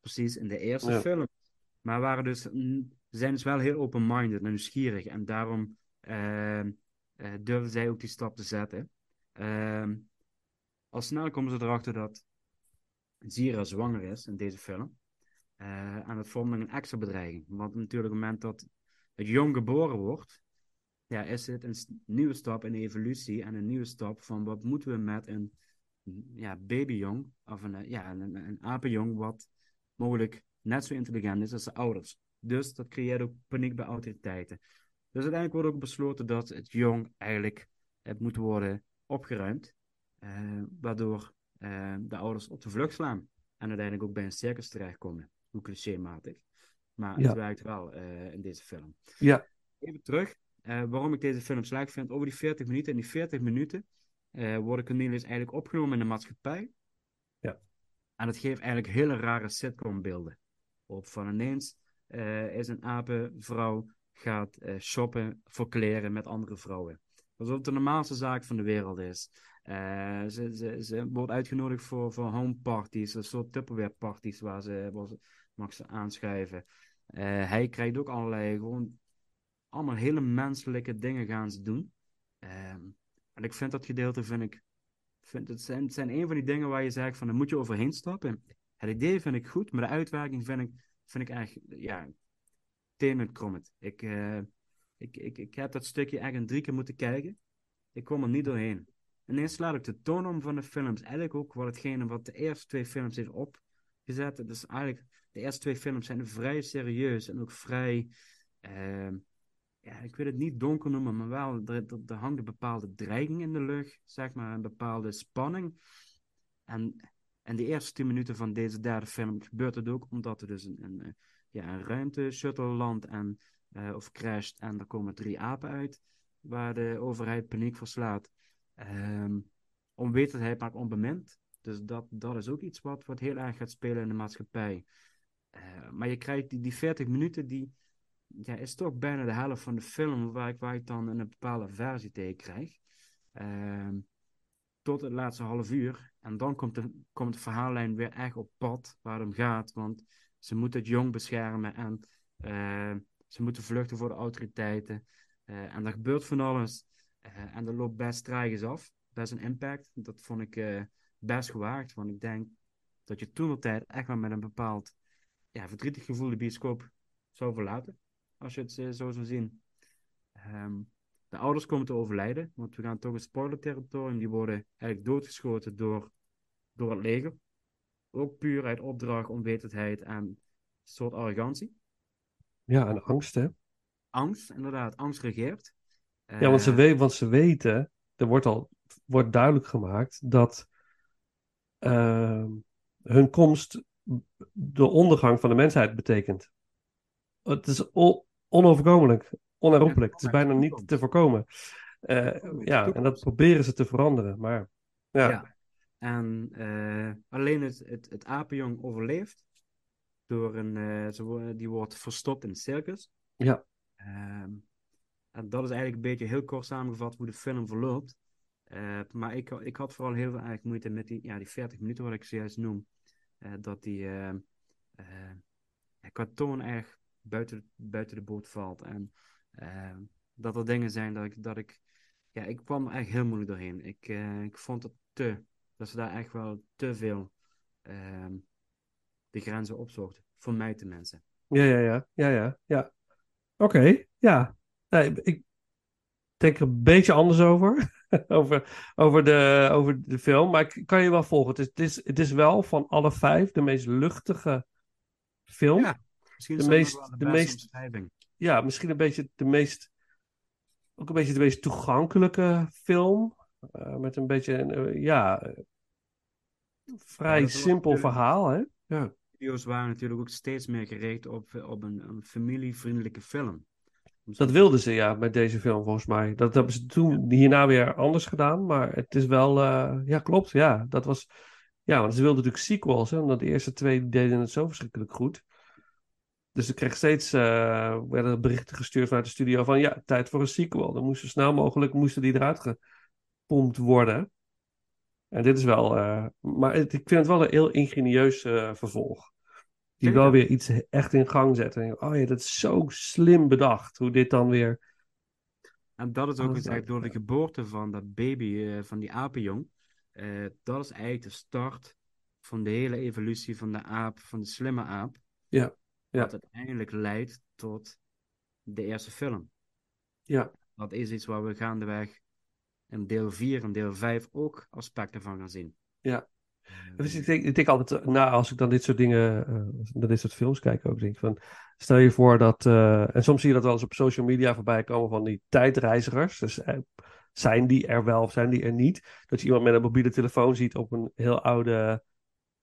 G: precies, in de eerste
F: Ja.
G: film. Maar waren dus, ze zijn dus wel heel open-minded en nieuwsgierig. En daarom eh, eh, durfden zij ook die stap te zetten. Ehm, al snel komen ze erachter dat Zira zwanger is in deze film. en het vormt nog een extra bedreiging. Want natuurlijk op het moment dat het jong geboren wordt, ja, is het een nieuwe stap in de evolutie en een nieuwe stap van wat moeten we met een ja, babyjong of een, ja, een, apenjong wat mogelijk net zo intelligent is als zijn ouders. Dus dat creëert ook paniek bij autoriteiten. Dus uiteindelijk wordt ook besloten dat het jong eigenlijk het moet worden opgeruimd, eh, waardoor eh, de ouders op de vlucht slaan en uiteindelijk ook bij een circus terechtkomen. Hoe clichématig. Maar
F: Ja.
G: het werkt wel eh, in deze film.
F: Ja.
G: Even terug, eh, waarom ik deze film slecht vind. Over die 40 minuten. In die 40 minuten eh, worden Cornelius eigenlijk opgenomen in de maatschappij.
F: Ja.
G: En het geeft eigenlijk hele rare sitcom-beelden. Op van ineens is een apenvrouw gaat shoppen voor kleren met andere vrouwen. Alsof het de normaalste zaak van de wereld is. Ze, ze, ze wordt uitgenodigd voor, voor homeparties, een soort Tupperware parties waar ze, waar ze mag ze aanschuiven. Eh, hij krijgt ook allerlei gewoon allemaal hele menselijke dingen gaan ze doen. Ehm, en ik vind dat gedeelte, vind ik, vind, het, zijn, het zijn een van die dingen waar je zegt van, daar moet je overheen stappen. Het idee vind ik goed, maar de uitwerking vind ik, vind ik echt, ja, tenen krommet. Ik, eh, ik, ik, ik heb dat stukje echt een drie keer moeten kijken. Ik kom er niet doorheen. Ineens slaat ik de toon om van de films. Eigenlijk ook wat wat de eerste twee films heeft opgezet. Dus eigenlijk, de eerste twee films zijn vrij serieus en ook vrij, ehm, ja, ik wil het niet donker noemen, maar wel, er, hangt een bepaalde dreiging in de lucht, zeg maar, een bepaalde spanning. En, en de eerste tien minuten van deze derde film gebeurt het ook omdat er dus een, een, eh, ja, een ruimte-shuttle landt en, eh, of crasht en er komen drie apen uit, waar de overheid paniek verslaat. Ehm onwetendheid maakt onbemind. Dus dat, dat is ook iets wat, wat heel erg gaat spelen in de maatschappij. Eh, maar je krijgt die, die 40 minuten, die ja, is toch bijna de helft van de film waar ik, waar ik dan een bepaalde versie tegen krijg. Ehm, tot het laatste half uur. En dan komt de, komt de verhaallijn weer echt op pad waar het om gaat. Want ze moeten het jong beschermen en eh, ze moeten vluchten voor de autoriteiten. Eh, en er gebeurt van alles. En dat loopt best tragisch af. Best een impact. Dat vond ik best gewaagd. Want ik denk dat je toen de tijd echt wel met een bepaald ja, verdrietig gevoel de bioscoop zou verlaten. Als je het eh, zo zou zien. Ehm, de ouders komen te overlijden. Want we gaan toch een spoiler-territorium. Die worden eigenlijk doodgeschoten door, door het leger. Ook puur uit opdracht, onwetendheid en een soort arrogantie.
F: Ja, en angst, hè?
G: Angst, inderdaad. Angst regeert.
F: Ja, want ze,
G: Eh,
F: we want ze weten, er wordt al wordt duidelijk gemaakt dat ehm, hun komst de ondergang van de mensheid betekent. Het is on- onoverkomelijk, onherroepelijk. Het is bijna niet te voorkomen. Eh, ja, en dat proberen ze te veranderen, maar ja.
G: Ja. En eh, alleen het, het, het apenjong overleeft. Door een, eh, die wordt verstopt in het circus.
F: Ja.
G: Ehm, en dat is eigenlijk een beetje heel kort samengevat hoe de film verloopt. Eh, maar ik, ik had vooral heel veel eigenlijk moeite met die, ja, die 40 minuten wat ik zojuist noem. Eh, dat die toon erg buiten, buiten de boot valt. En dat er dingen zijn dat ik, dat ik ja, ik kwam er echt heel moeilijk doorheen. Ik, ik vond het te, dat ze daar echt wel te veel ehm, de grenzen opzochten. Voor mij tenminste.
F: Ja, ja, ja, ja, ja, ja. Oké, ja. Ik denk er een beetje anders over. over, over, de, over de film. Maar ik kan je wel volgen. Het is, het is, het is wel van alle vijf de meest luchtige film.
G: Ja, Misschien
F: de meest,
G: de
F: meest, ja, misschien een beetje de meest, ook een beetje de meest toegankelijke film. Eh, met een beetje, een, eh, ja, vrij simpel verhaal, hè? Ja.
G: Video's waren natuurlijk ook steeds meer gericht op, op een, een familievriendelijke film.
F: Dat wilden ze, ja, met deze film volgens mij. Dat hebben ze toen hierna weer anders gedaan. Maar het is wel, eh, ja, klopt, ja. Dat was, ja, want ze wilden natuurlijk sequels, hè. Omdat de eerste twee deden het zo verschrikkelijk goed. Dus ik kreeg steeds, eh, werden er berichten gestuurd vanuit de studio van, ja, tijd voor een sequel. Dan moest zo snel mogelijk, moesten die eruit gepompt worden. En dit is wel, eh, maar het- ik vind het wel een heel ingenieus vervolg. Die wel weer iets echt in gang zet. En je denkt, oh ja, dat is zo slim bedacht. Hoe dit dan weer
G: En dat is ook
F: uit,
G: door de geboorte van dat baby, eh, van die apenjong. Eh, dat is eigenlijk de start van de hele evolutie van de aap, van de slimme aap.
F: Ja, ja.
G: Wat uiteindelijk leidt tot de eerste film.
F: Ja.
G: Dat is iets waar we gaandeweg in deel 4 en deel 5 ook aspecten van gaan zien.
F: Ja. Dus ik denk, ik altijd, na als ik dan dit soort dingen, uh, dit soort films kijk ook, denk van, stel je voor dat, uh, en soms zie je dat wel eens op social media voorbij komen van die tijdreizigers. Dus zijn die er wel of zijn die er niet? Dat je iemand met een mobiele telefoon ziet op een heel oude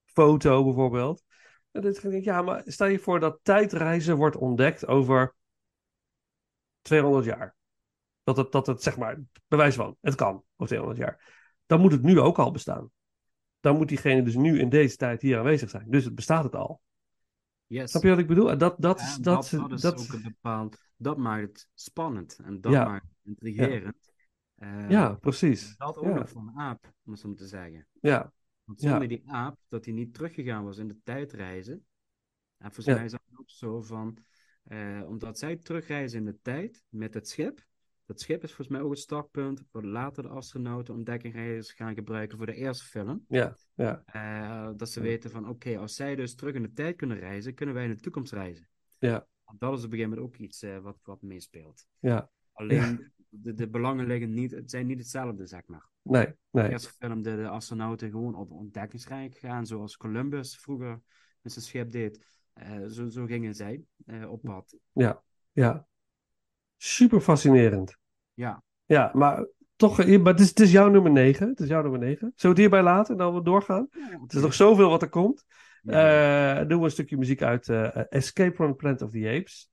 F: foto bijvoorbeeld. En dan denk ik, ja, maar stel je voor dat tijdreizen wordt ontdekt over 200 jaar. Dat het, dat het zeg maar, bewijs van, het kan over 200 jaar. Dan moet het nu ook al bestaan. Dan moet diegene dus nu in deze tijd hier aanwezig zijn. Dus het bestaat het al.
G: Yes.
F: Snap je wat ik bedoel? Dat, dat,
G: Ja,
F: is,
G: dat,
F: dat,
G: dat is
F: dat,
G: ook een bepaald. Dat maakt het spannend en dat
F: Ja.
G: maakt het intrigerend. Eh,
F: ja, precies.
G: Dat ook
F: Ja.
G: nog van een aap, om het zo te zeggen.
F: Ja,
G: Want
F: Ja.
G: zonder die aap, dat hij niet teruggegaan was in de tijdreizen. En volgens
F: Ja.
G: mij is dat ook zo van, eh, omdat zij terugreizen in de tijd met het schip. Dat schip is volgens mij ook het startpunt voor later de astronauten ontdekkingreizigers gaan gebruiken voor de eerste film.
F: ja, ja,
G: Eh, dat ze weten van, oké, als zij dus terug in de tijd kunnen reizen, kunnen wij in de toekomst reizen.
F: ja,
G: Want dat is op een gegeven moment ook iets eh, wat, wat meespeelt.
F: ja.
G: Alleen, de, de belangen liggen niet, het zijn niet hetzelfde, zeg maar.
F: Nee,
G: De
F: nee.
G: eerste film de, de astronauten gewoon op ontdekkingsreis gaan, zoals Columbus vroeger met zijn schip deed. Eh, zo, zo gingen zij op pad.
F: Ja, ja. Super fascinerend.
G: Ja,
F: Ja, maar toch, maar het is, het is jouw nummer 9. Het is jouw nummer 9. Zullen we het hierbij laten en dan we doorgaan? Het is nog zoveel wat er komt. Eh, doen we een stukje muziek uit eh, Escape from the Planet of the Apes.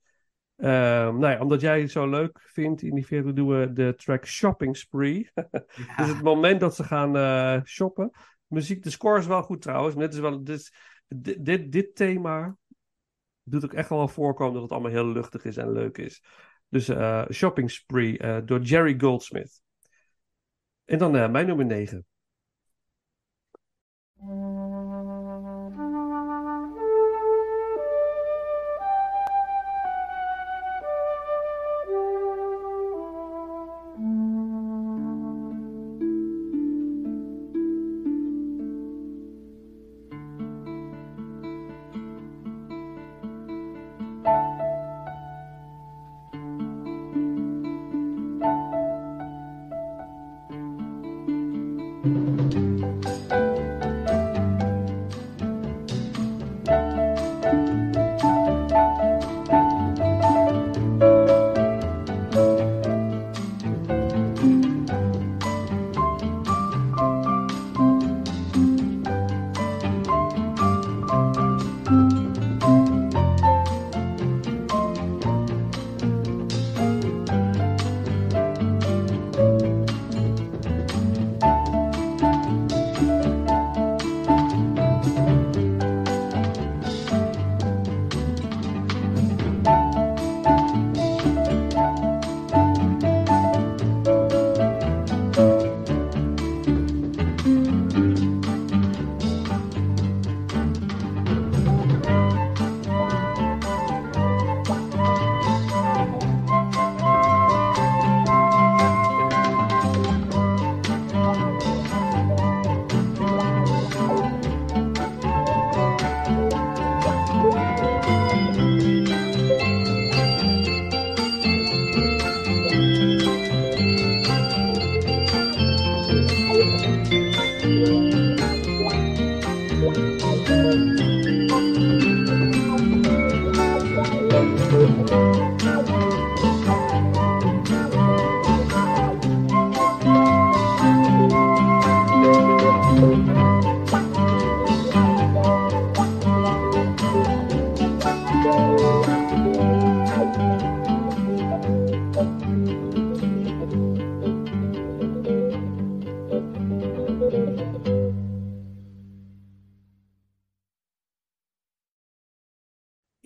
F: Ehm, nou ja, omdat jij het zo leuk vindt in die film, doen we de track Shopping Spree. Dus het moment dat ze gaan eh, shoppen. Muziek, de score is wel goed trouwens. maar Dit, is wel, dit, is- dit, dit, dit thema doet ook echt wel voorkomen dat het allemaal heel luchtig is en leuk is. Dus eh, Shopping Spree eh, door Jerry Goldsmith. En dan eh, mijn nummer 9.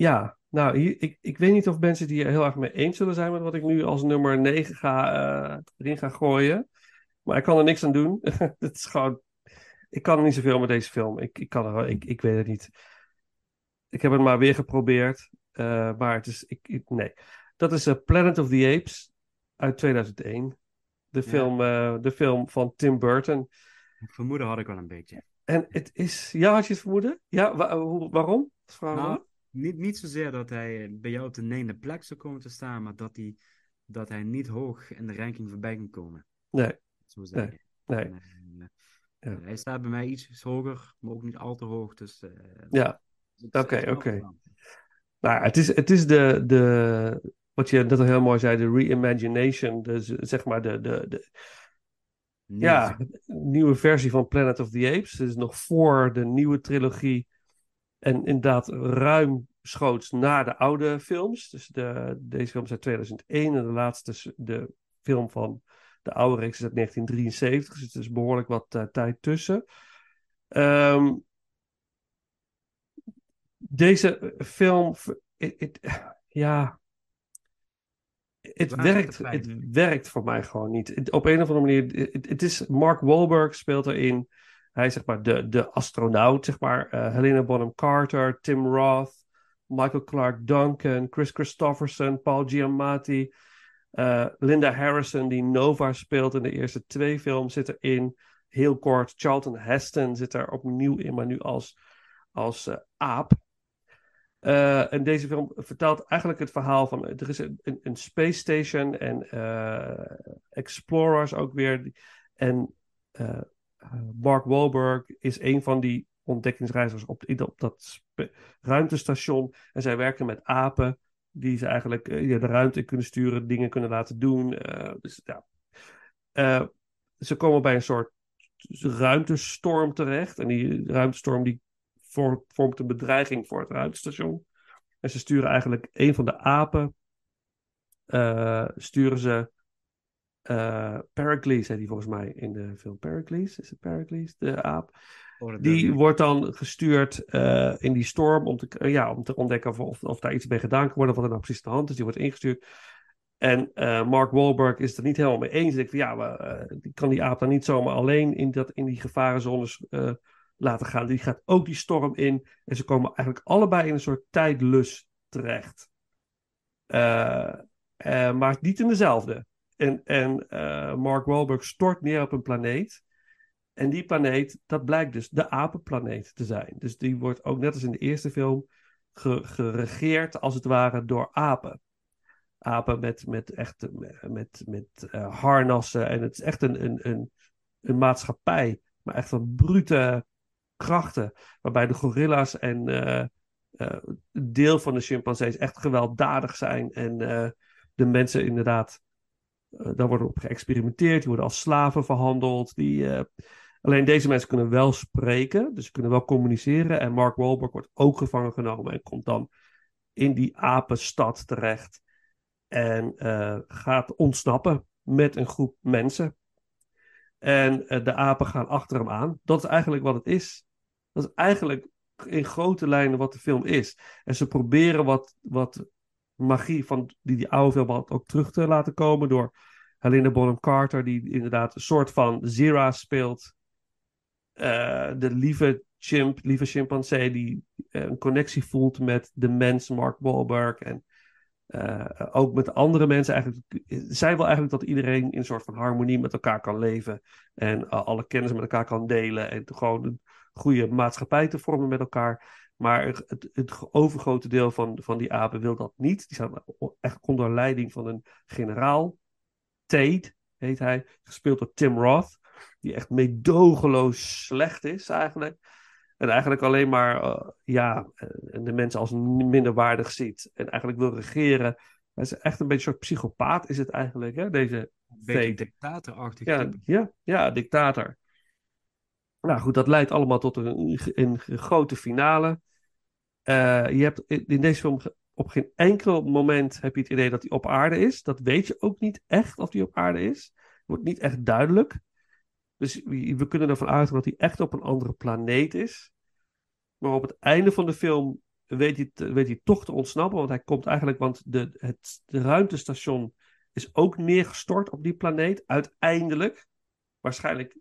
F: Ja, nou, hier, ik, ik weet niet of mensen het hier heel erg mee eens zullen zijn met wat ik nu als nummer 9 ga, eh, erin ga gooien. Maar ik kan er niks aan doen. Het is gewoon, ik kan er niet zoveel met deze film. Ik, ik, kan er, ik, ik weet het niet. Ik heb het maar weer geprobeerd. eh, maar het is, ik, ik- nee. Dat is eh, Planet of the Apes uit 2001. De film, de film van Tim Burton.
G: vermoeden had ik wel een beetje.
F: En het is, ja, had je het vermoeden? Ja, wa- waarom? Vraag
G: Nou. Niet, niet zozeer dat hij bij jou op de negende plek zou komen te staan, maar dat hij, dat hij niet hoog in de ranking voorbij kan komen.
F: Nee,
G: Zo zeggen.
F: nee.
G: En, eh,
F: Ja.
G: Hij staat bij mij iets hoger, maar ook niet al te hoog. Dus, eh,
F: Ja,
G: het
F: Oké, oké. Nou, het is, het is de, de, wat je net al heel mooi zei, de reimagination, de, zeg maar de, de, de
G: Nieuwe
F: ja, nieuwe versie van Planet of the Apes. Dus nog voor de nieuwe trilogie en inderdaad ruim schoots na de oude films. Dus de, deze film is uit 2001 en de laatste, de film van de oude reeks is uit 1973. Dus er is behoorlijk wat eh, tijd tussen. Ehm, deze film, het, het- ja, het werkt,
G: het
F: werkt voor mij gewoon niet. Op een of andere manier, het is Mark Wahlberg speelt erin. Hij zeg maar de, de astronaut, zeg maar. eh, Helena Bonham Carter, Tim Roth, Michael Clark Duncan, Chris Christopherson, Paul Giamatti, eh, Linda Harrison, die Nova speelt in de eerste twee films, zit erin. Heel kort, Charlton Heston zit er opnieuw in, maar nu als, als eh, aap. En deze film vertelt eigenlijk het verhaal van... Er is een, een, space station en explorers ook weer. En Mark Wahlberg is een van die ontdekkingsreizigers op, op dat ruimtestation. En zij werken met apen die ze eigenlijk eh, de ruimte kunnen sturen, dingen kunnen laten doen. Eh, dus ja. Eh, ze komen bij een soort ruimtestorm terecht. En die ruimtestorm die vor- vormt een bedreiging voor het ruimtestation. En ze sturen eigenlijk een van de apen. eh, sturen ze. Eh Pericles heet die volgens mij in de film Pericles. Is het Pericles, de aap?
G: Oh,
F: Die
G: ik.
F: wordt dan gestuurd eh, in die storm om te, eh, ja, om te ontdekken of, of, of daar iets mee gedaan kan worden, wat er nou precies aan de hand is. Die wordt ingestuurd. En Mark Wahlberg is het er niet helemaal mee eens. Hij denkt van ja, maar, kan die aap dan niet zomaar alleen in, dat, in die gevarenzones laten gaan. Die gaat ook die storm in. En ze komen eigenlijk allebei in een soort tijdlus terecht. Maar niet in dezelfde. En, en eh, Mark Wahlberg stort neer op een planeet. En die planeet, dat blijkt dus de apenplaneet te zijn. Dus die wordt ook net als in de eerste film ge- geregeerd, als het ware, door apen. Apen met, met echt met, met eh, harnassen. En het is echt een, een, een, een maatschappij, maar echt van brute krachten. Waarbij de gorilla's en een deel van de chimpansees echt gewelddadig zijn. En de mensen inderdaad, daar wordt op geëxperimenteerd. Die worden als slaven verhandeld. Die, eh, Alleen deze mensen kunnen wel spreken, dus ze kunnen wel communiceren. En Mark Wahlberg wordt ook gevangen genomen en komt dan in die apenstad terecht. En eh, gaat ontsnappen met een groep mensen. En eh, de apen gaan achter hem aan. Dat is eigenlijk wat het is. Dat is eigenlijk in grote lijnen wat de film is. En ze proberen wat, wat magie van die, die oude film had ook terug te laten komen door Helena Bonham Carter, die inderdaad een soort van Zira speelt. Eh, de lieve chimp, lieve chimpansee, die eh, een connectie voelt met de mens Mark Wahlberg. En eh, ook met andere mensen eigenlijk. Zij wil eigenlijk dat iedereen in een soort van harmonie met elkaar kan leven. En alle kennis met elkaar kan delen. En gewoon een goede maatschappij te vormen met elkaar. Maar het, het overgrote deel van, van die apen wil dat niet. Die staan echt onder leiding van een generaal. Tate heet hij. Gespeeld door Tim Roth. Die echt meedogenloos slecht is eigenlijk. En eigenlijk alleen maar uh, ja, de mensen als minderwaardig ziet. En eigenlijk wil regeren. Hij is echt een beetje een soort psychopaat is het eigenlijk. Hè? Deze
G: Een beetje dictatorachtig.
F: ja, ja, ja, dictator. Nou goed, dat leidt allemaal tot een, grote finale. Uh, je hebt in deze film op geen enkel moment heb je het idee dat hij op aarde is. Dat weet je ook niet echt of hij op aarde is. Wordt niet echt duidelijk. Dus we kunnen ervan uitgaan dat hij echt op een andere planeet is. Maar op het einde van de film weet hij, weet toch te ontsnappen. Want hij komt eigenlijk, want de, het de ruimtestation is ook neergestort op die planeet. Uiteindelijk. Waarschijnlijk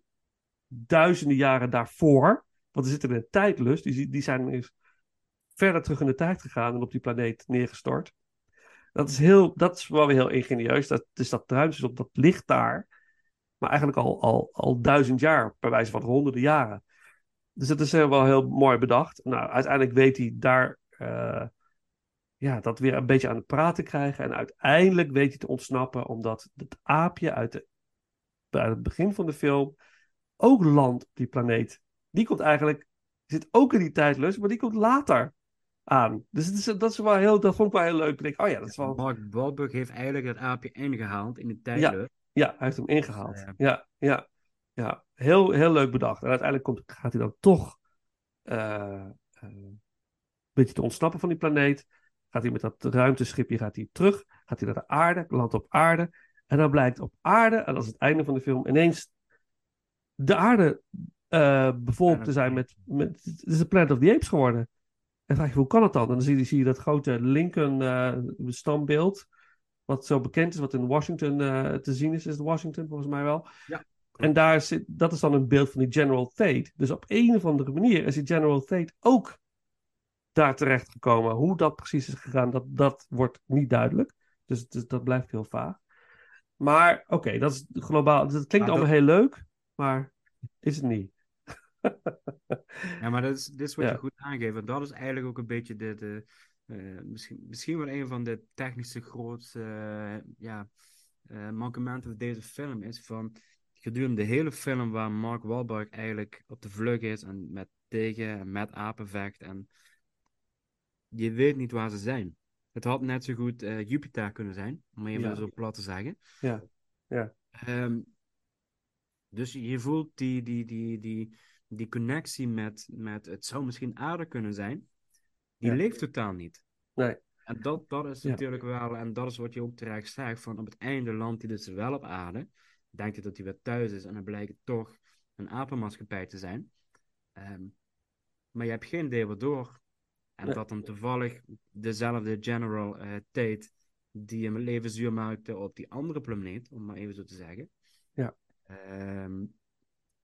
F: duizenden jaren daarvoor. Want er zitten een tijdlus. Die, die zijn dus verder terug in de tijd gegaan en op die planeet neergestort. Dat is, heel, dat is wel weer heel ingenieus. Dat, dus dat ruimtestation, dat ligt daar. Maar eigenlijk al, al, al duizend jaar, per wijze van honderden jaren. Dus dat is wel heel mooi bedacht. Nou, uiteindelijk weet hij daar uh, ja, dat weer een beetje aan het praten krijgen. En uiteindelijk weet hij te ontsnappen, omdat het aapje uit, de, uit het begin van de film ook landt op die planeet. Die komt eigenlijk, zit ook in die tijdlus, maar die komt later aan. Dus het is, dat, is wel heel, dat vond ik wel heel leuk. Ik denk, oh ja, dat is wel...
G: Mark Wahlberg heeft eigenlijk het aapje ingehaald in de tijdlus.
F: Ja, hij heeft hem ingehaald.
G: Dus, eh,
F: ja, ja, ja. Heel, heel leuk bedacht. En uiteindelijk komt, gaat hij dan toch eh, eh, een beetje te ontsnappen van die planeet. Gaat hij met dat ruimteschipje gaat hij terug. Gaat hij naar de aarde, landt op aarde. En dan blijkt op aarde, en dat is het einde van de film, ineens de aarde eh bevolkt te zijn met, met... Het is de Planet of the Apes geworden. En vraag je, hoe kan het dan? En dan zie je, zie je dat grote Lincoln eh. Wat zo bekend is, wat in Washington eh, te zien is. Is het Washington volgens mij wel?
G: Ja,
F: En daar zit, dat is dan een beeld van die General Tate. Dus op een of andere manier is die General Tate ook daar terecht gekomen. Hoe dat precies is gegaan, dat, dat wordt niet duidelijk. Dus, dus dat blijft heel vaag. Maar oké, dat is globaal. Dat klinkt
G: Maar
F: allemaal heel leuk, maar is het niet.
G: Ja, maar dat is, dit is wat
F: Ja.
G: je goed aangeeft. En dat is eigenlijk ook een beetje de, de, eh, misschien, misschien wel een van de technische grootste ja, eh, mankementen van deze film is van gedurende de hele film waar Mark Wahlberg eigenlijk op de vlucht is en met tegen en met apen vecht en je weet niet waar ze zijn. Het had net zo goed eh, Jupiter kunnen zijn, om even
F: Ja.
G: zo plat te zeggen.
F: Ja, ja.
G: Ehm, dus je voelt die, die, die, die, die connectie met, met het zou misschien aarde kunnen zijn. Die
F: Ja.
G: leeft totaal niet.
F: Nee.
G: En dat, dat is
F: Ja.
G: natuurlijk wel, en dat is wat je ook terecht zegt, van op het einde landt hij dus wel op aarde. Denkt hij dat hij weer thuis is en dan blijkt het toch een apenmaatschappij te zijn. Ehm, maar je hebt geen idee waardoor. En
F: Nee.
G: dat dan toevallig dezelfde General eh, Tate, die hem het leven zuur maakte op die andere planeet, om maar even zo te zeggen.
F: Ja.
G: Ehm,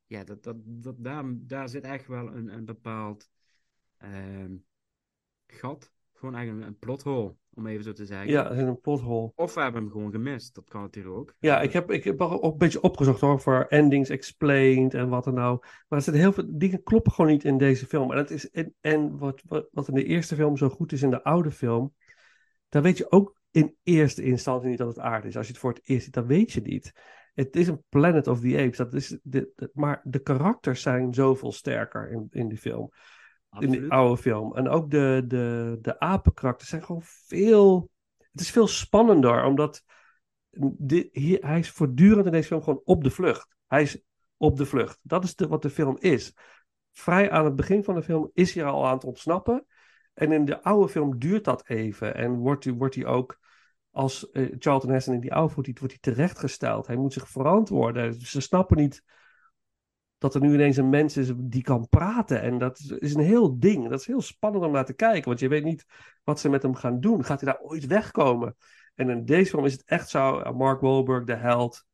G: ja, dat, dat, dat, daar, daar zit echt wel een, een bepaald ehm, gat. Gewoon eigenlijk een plothole, om even zo te zeggen.
F: Ja, dat is een pothole.
G: Of we hebben hem gewoon gemist. Dat kan natuurlijk ook.
F: Ja, ik heb, ik heb een beetje opgezocht hoor, voor endings explained en wat dan nou. Maar er zitten heel veel dingen kloppen gewoon niet in deze film. En, het is, en, en wat, wat, wat in de eerste film zo goed is in de oude film, daar weet je ook in eerste instantie niet dat het aarde is. Als je het voor het eerst ziet, dan weet je niet. Het is een Planet of the Apes. Dat is de, de- maar de karakters zijn zoveel sterker in, in die film. In die oude film. En ook de, de, de apenkarakters zijn gewoon veel. Het is veel spannender, omdat hier, hij is voortdurend in deze film gewoon op de vlucht. Hij is op de vlucht. Dat is de, wat de film is. Vrij aan het begin van de film is hij al aan het ontsnappen. En in de oude film duurt dat even. En wordt hij, wordt hij ook, als eh, Charlton Heston in die oude wordt wordt hij terechtgesteld. Hij moet zich verantwoorden. Ze snappen niet dat er nu ineens een mens is die kan praten. En dat is, een heel ding. Dat is heel spannend om naar te kijken. Want je weet niet wat ze met hem gaan doen. Gaat hij daar ooit wegkomen? En in deze film is het echt zo. eh, Mark Wahlberg, de held.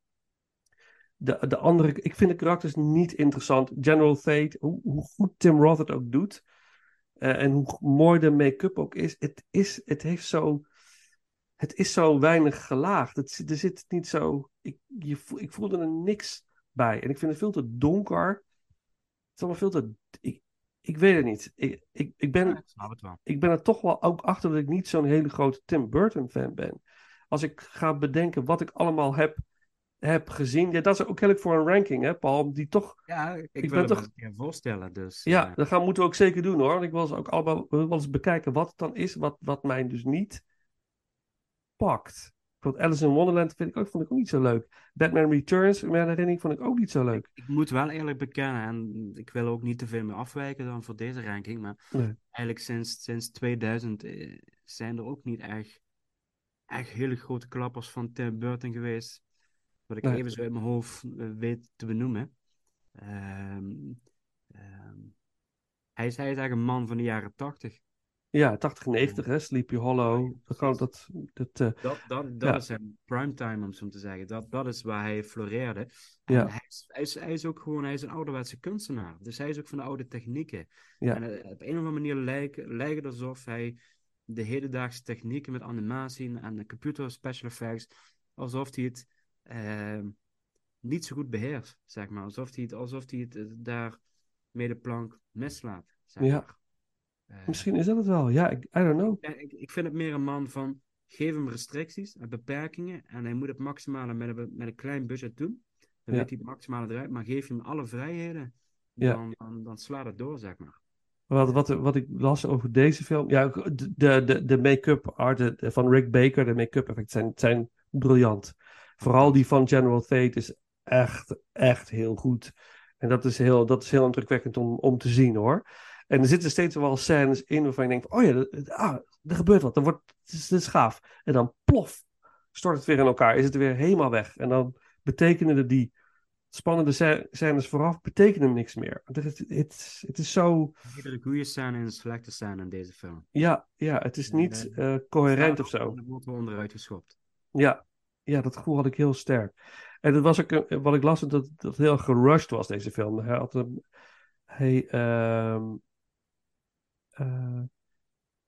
F: De, de andere, ik vind de karakters niet interessant. General Tate, hoe, hoe goed Tim Roth het ook doet. eh, en hoe mooi de make-up ook is. Het, is. het heeft zo. Het is zo weinig gelaagd. Het, er zit niet zo. Ik, je, voel- ik voelde er niks bij. En ik vind het veel te donker. Het is allemaal veel te. Ik, ik weet het niet. Ik, ik, ik, ben,
G: Ja, ik snap het wel.
F: ik ben er toch wel ook achter dat ik niet zo'n hele grote Tim Burton fan ben. Als ik ga bedenken wat ik allemaal heb, heb gezien. Ja, dat is ook heel voor een ranking, hè, Paul? Die toch.
G: Ja, ik,
F: ben
G: wil het
F: toch-
G: een keer voorstellen. Dus,
F: Ja,
G: eh,
F: dat gaan, moeten we ook zeker doen hoor. Want ik wil eens ook allemaal wel eens bekijken wat het dan is, wat, wat mij dus niet pakt. Bijvoorbeeld Alice in Wonderland vind ik ook, vond ik ook niet zo leuk. Batman Returns, in mijn herinnering, vond ik ook niet zo leuk.
G: ik moet wel eerlijk bekennen, en ik wil ook niet te veel meer afwijken dan voor deze ranking, maar
F: Nee.
G: eigenlijk sinds, sinds 2000 eh, zijn er ook niet echt, echt hele grote klappers van Tim Burton geweest. Wat ik
F: Nee.
G: even zo in mijn hoofd eh, weet te benoemen. Ehm, ehm, hij, is, hij is eigenlijk een man van de jaren 80.
F: Ja, 80, 90, hè, Sleepy Hollow.
G: Ja,
F: Dat, dat, dat, eh,
G: Dat, dat, dat
F: Ja.
G: is zijn primetime, om zo te zeggen. Dat, dat is waar hij floreerde. En
F: Ja.
G: hij, is, hij, is, hij is ook gewoon hij is een ouderwetse kunstenaar. Dus hij is ook van de oude technieken.
F: Ja.
G: En eh, op een of andere manier lijkt het alsof hij de hedendaagse technieken met animatie en de computer special effects, alsof hij het eh, niet zo goed beheerst, zeg maar. Alsof hij het, alsof hij het eh, daar mee de plank mislaat. Zeg
F: Ja.
G: maar. Eh,
F: Misschien is dat het wel. Ja, ik, I don't know.
G: ik, ik vind het meer een man van, geef hem restricties en beperkingen en hij moet het maximale met een, met een klein budget doen. Dan
F: Ja.
G: weet hij het maximale eruit, maar geef hem alle vrijheden,
F: Ja.
G: dan, dan, slaat het door, zeg maar.
F: Wat, wat, wat ik las over deze film. Ja, de, de, de make-up art eh, van Rick Baker, de make-up effecten zijn, zijn briljant. Vooral die van General Tate is echt, echt heel goed. En dat is heel, dat is heel indrukwekkend om, om te zien hoor. En er zitten steeds wel scènes in waarvan je denkt: oh ja, ah, er gebeurt wat. Dan wordt, het, is, het is gaaf. En dan plof, stort het weer in elkaar. Is het weer helemaal weg. En dan betekenen die spannende scènes vooraf betekenen niks meer. Het, het, het, het is zo.
G: Iedere goede scène en een slechte scène in deze film.
F: Ja, ja, het is niet eh, coherent of zo.
G: Dan wordt we onderuit geschopt.
F: Ja, ja, dat gevoel had ik heel sterk. En dat was ook, eh, wat ik las, dat dat heel gerushed was, deze film. Hij had een, hij, ehm, eh,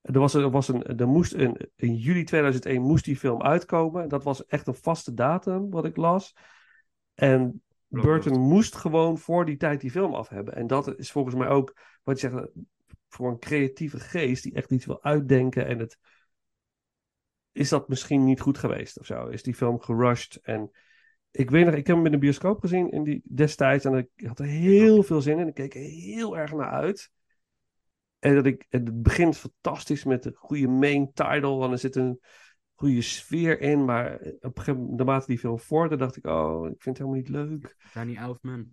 F: er was, er was een, er moest een, in juli 2001 moest die film uitkomen. Dat was echt een vaste datum, wat ik las. En
G: Klopt,
F: Burton
G: klopt.
F: moest gewoon voor die tijd die film af hebben. En dat is volgens mij ook, wat je zegt, voor een creatieve geest die echt iets wil uitdenken en het is dat misschien niet goed geweest of zo? Is die film gerushed? En ik weet nog, ik heb hem in de bioscoop gezien in die, destijds en ik had er heel veel zin in. Ik keek er heel erg naar uit. En dat ik, het begint fantastisch met een goede main title, en er zit een goede sfeer in. Maar op een gegeven moment, naarmate die film vorderde, dacht ik, oh, ik vind het helemaal niet leuk.
G: Danny Elfman.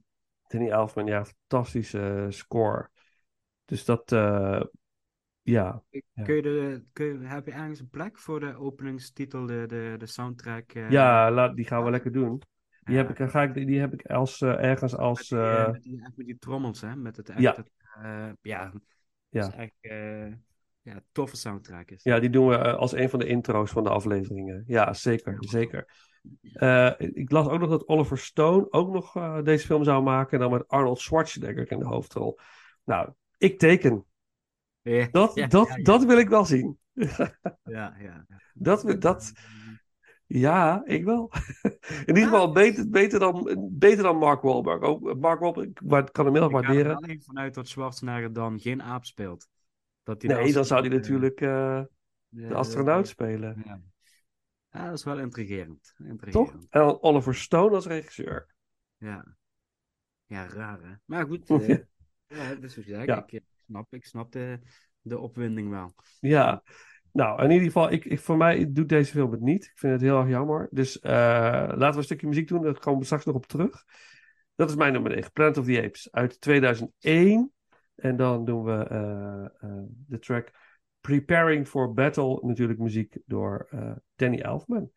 F: Danny Elfman, ja, fantastische eh, score. Dus dat, eh, ja.
G: Kun je de, kun je, heb je ergens een plek voor de openingstitel, de, de, de soundtrack? eh,
F: Ja, laat, die gaan we lekker doen. Die
G: Ja.
F: heb ik, ga ik, die heb ik als, ergens als...
G: Met die, met, die, echt met die trommels, hè? Met het echt,
F: Ja.
G: het, ja,
F: Ja.
G: Dat is echt eh, ja, toffe soundtrack is.
F: Ja, die doen we eh, als een van de intro's van de afleveringen. Ja, zeker, zeker. Eh, ik las ook nog dat Oliver Stone ook nog deze film zou maken. En dan met Arnold Schwarzenegger in de hoofdrol. Nou, ik teken.
G: Ja,
F: Dat,
G: ja,
F: dat,
G: ja,
F: dat wil ik wel zien.
G: Ja, ja.
F: Dat, dat, ja, ik wel. In ieder geval beter, beter, dan, beter dan Mark Wahlberg. Ook, Mark Wahlberg, ik kan hem heel erg
G: Ik ga er
F: waarderen.
G: vanuit dat Schwarzenegger dan geen aap speelt. Dat hij
F: Nee, dan zou hij natuurlijk eh,
G: eh,
F: de astronaut spelen.
G: Ja. ja, dat is wel intrigerend.
F: Toch?
G: intrigerend.
F: En dan Oliver Stone als regisseur.
G: Ja. Ja, raar hè. Maar goed, eh, ja, dat is wat je zegt.
F: Ja.
G: Ik, eh, snap, ik snap de, de opwinding wel.
F: Ja, nou, in ieder geval, ik, ik, voor mij doet deze film het niet. Ik vind het heel erg jammer. Dus eh, laten we een stukje muziek doen, daar komen we straks nog op terug. Dat is mijn nummer 9, Planet of the Apes uit 2001. En dan doen we eh, eh, de track Preparing for Battle, natuurlijk muziek door Danny Elfman.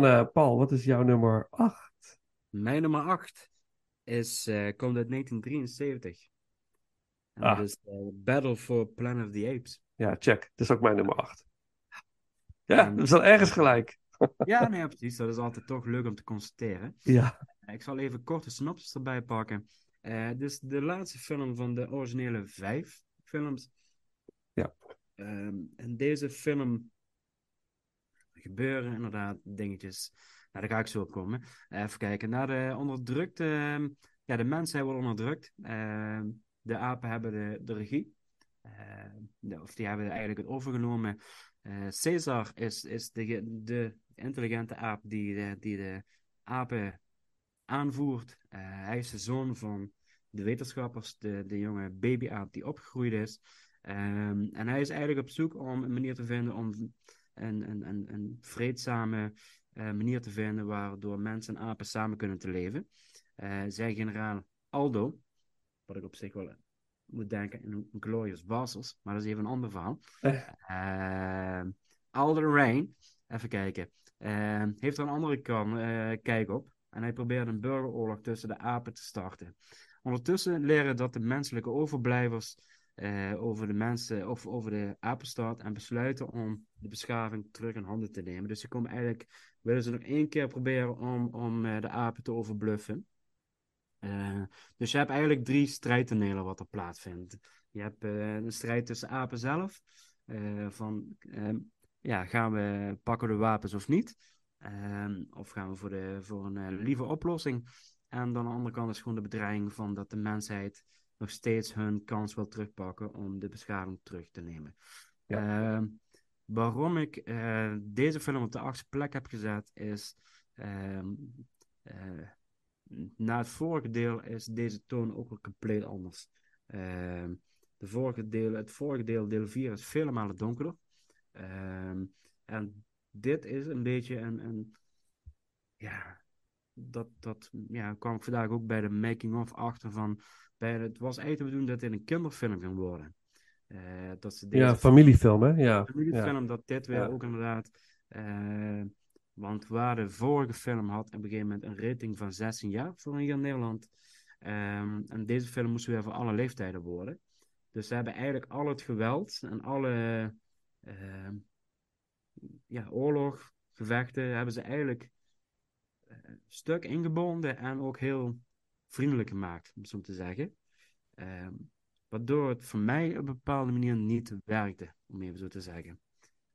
F: Dan, eh, Paul, wat is jouw nummer 8?
G: Mijn nummer 8 is, eh, komt uit 1973. En
F: Ah.
G: dat is eh, Battle for Planet of the Apes.
F: Ja, check. Dat is ook mijn nummer 8. Ja, dat is wel ergens gelijk.
G: Ja, nee, precies. Dat is altijd toch leuk om te constateren.
F: Ja.
G: Ik zal even korte synopsis erbij pakken. Eh is de laatste film van de originele vijf films.
F: Ja.
G: Ehm, in deze film gebeuren inderdaad dingetjes. Nou, daar ga ik zo op komen. Even kijken. Naar de onderdrukte... ehm, ja, de mensen worden onderdrukt. Ehm, de apen hebben de, de regie. Ehm, of die hebben eigenlijk het overgenomen. Eh Caesar is, is de, de intelligente aap die de, die de apen aanvoert. Eh, hij is de zoon van de wetenschappers, de, de jonge babyaap die opgegroeid is. En hij is eigenlijk op zoek om een manier te vinden om een, een, een, een vreedzame eh, manier te vinden waardoor mensen en apen samen kunnen te leven. Eh, zijn generaal Aldo, wat ik op zich wel moet denken in Glorious Bastards, maar dat is even een ander verhaal.
F: Eh.
G: Aldo Rain, even kijken, heeft er een andere kan, kijk op. En hij probeert een burgeroorlog tussen de apen te starten. Ondertussen leren dat de menselijke overblijvers eh, over de mensen of over de apenstaat en besluiten om de beschaving terug in handen te nemen. Dus ze komen eigenlijk, willen ze nog één keer proberen om, om eh, de apen te overbluffen. Eh, dus je hebt eigenlijk drie strijdtonelen wat er plaatsvindt. Je hebt een strijd tussen apen zelf. van ehm, ja, gaan we pakken de wapens of niet? Ehm, of gaan we voor, de, voor een lieve oplossing? En dan aan de andere kant is gewoon de bedreiging van dat de mensheid nog steeds hun kans wil terugpakken om de beschaving terug te nemen. Ehm, waarom ik eh, deze film op de achtste plek heb gezet is. ehm, eh, na het vorige deel is deze toon ook wel compleet anders. Ehm, de vorige deel, het vorige deel, deel 4, is vele malen donkerder. En dit is een beetje een, een ja, dat, dat ja, kwam ik vandaag ook bij de making-of achter van, bij, het was eigenlijk de bedoeling dat dit een kinderfilm ging worden. Eh, dat ze deze
F: Ja, familiefilm, hè? Ja.
G: familiefilm,
F: ja.
G: dat dit weer
F: Ja.
G: ook inderdaad. eh, want waar de vorige film had op een gegeven moment een rating van 16 jaar voor hier in Nederland. ehm, en deze film moest weer voor alle leeftijden worden. Dus ze hebben eigenlijk al het geweld en alle ehm, ja, oorlog, gevechten, hebben ze eigenlijk eh, stuk ingebonden en ook heel vriendelijk gemaakt, om zo te zeggen. Ehm, waardoor het voor mij op een bepaalde manier niet werkte, om even zo te zeggen.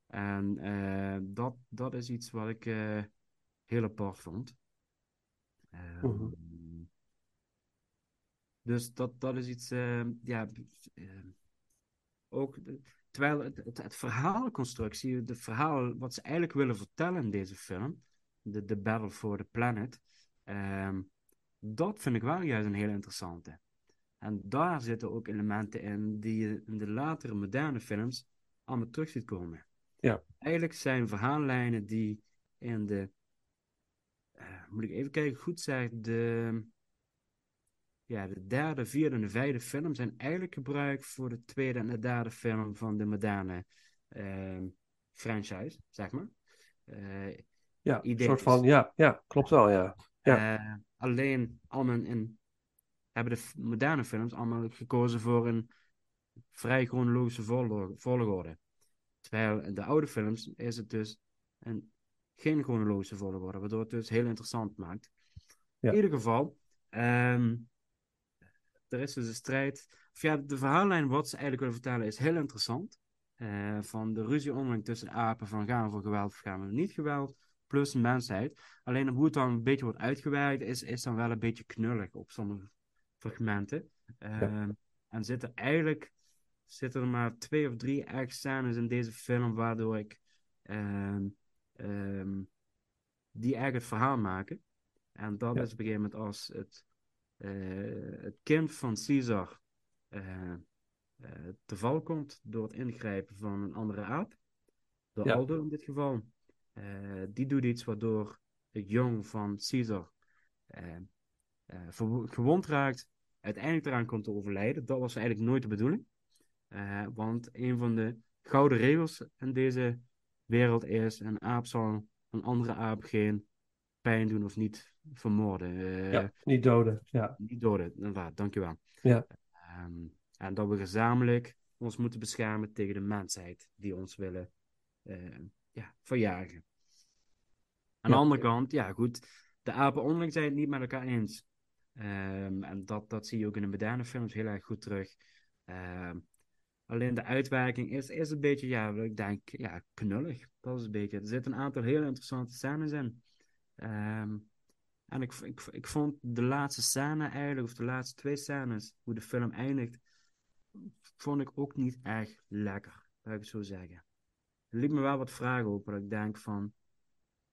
G: En eh, dat, dat is iets wat ik eh, heel apart vond. Ehm,
F: Mhm.
G: Dus dat, dat is iets, eh, ja, ook, terwijl het, het, het verhaalconstructie, de verhaal wat ze eigenlijk willen vertellen in deze film, de, de Battle for the Planet, ehm, dat vind ik wel juist een hele interessante. En daar zitten ook elementen in die je in de latere moderne films allemaal terug ziet komen.
F: Ja.
G: Eigenlijk zijn verhaallijnen die in de, eh, moet ik even kijken, goed zeggen, de, ja, de derde, vierde en de vijfde film zijn eigenlijk gebruikt voor de tweede en de derde film van de moderne ehm, franchise, zeg maar. Eh,
F: Ja, een soort van, ja, ja, klopt wel, ja. Ja.
G: Alleen allemaal in, hebben de moderne films allemaal gekozen voor een vrij chronologische volgo- volgorde. Terwijl in de oude films is het dus een, geen chronologische volgorde, waardoor het dus heel interessant maakt.
F: Ja.
G: In ieder geval, ehm, er is dus een strijd. Of ja, de verhaallijn wat ze eigenlijk willen vertellen is heel interessant. Eh, van de ruzie onderling tussen apen van gaan we voor geweld of gaan we niet geweld, plus de mensheid. Alleen hoe het dan een beetje wordt uitgewerkt is, is dan wel een beetje knullig op sommige fragmenten. Ehm, En zitten eigenlijk zitten er maar twee of drie echt scènes in deze film waardoor ik ehm, ehm, die eigenlijk het verhaal maken. En dat
F: Ja.
G: is op een gegeven moment als het, eh, het kind van Caesar eh, eh, te val komt door het ingrijpen van een andere aap. Door
F: Ja.
G: Aldo in dit geval. Eh, die doet iets waardoor het jong van Caesar eh, eh, gewond raakt. Uiteindelijk eraan komt te overlijden. Dat was eigenlijk nooit de bedoeling. Want een van de gouden regels in deze wereld is: een aap zal een andere aap geen pijn doen of niet vermoorden.
F: Ja, niet doden. Ja.
G: Niet doden, inderdaad, dankjewel.
F: Ja.
G: Ehm, en dat we gezamenlijk ons moeten beschermen tegen de mensheid die ons willen ja, verjagen. Aan de andere kant, ja goed, de apen onderling zijn het niet met elkaar eens. Ehm, en dat, dat zie je ook in de moderne films heel erg goed terug. Ehm, alleen de uitwerking is, is een beetje, ja, ik denk, ja, knullig. Dat is een beetje. Er zitten een aantal hele interessante scènes in. Ehm, en ik, ik, ik vond de laatste scène eigenlijk, of de laatste twee scènes, hoe de film eindigt, vond ik ook niet erg lekker, laat ik het zo zeggen. Er liep me wel wat vragen op, dat ik denk van,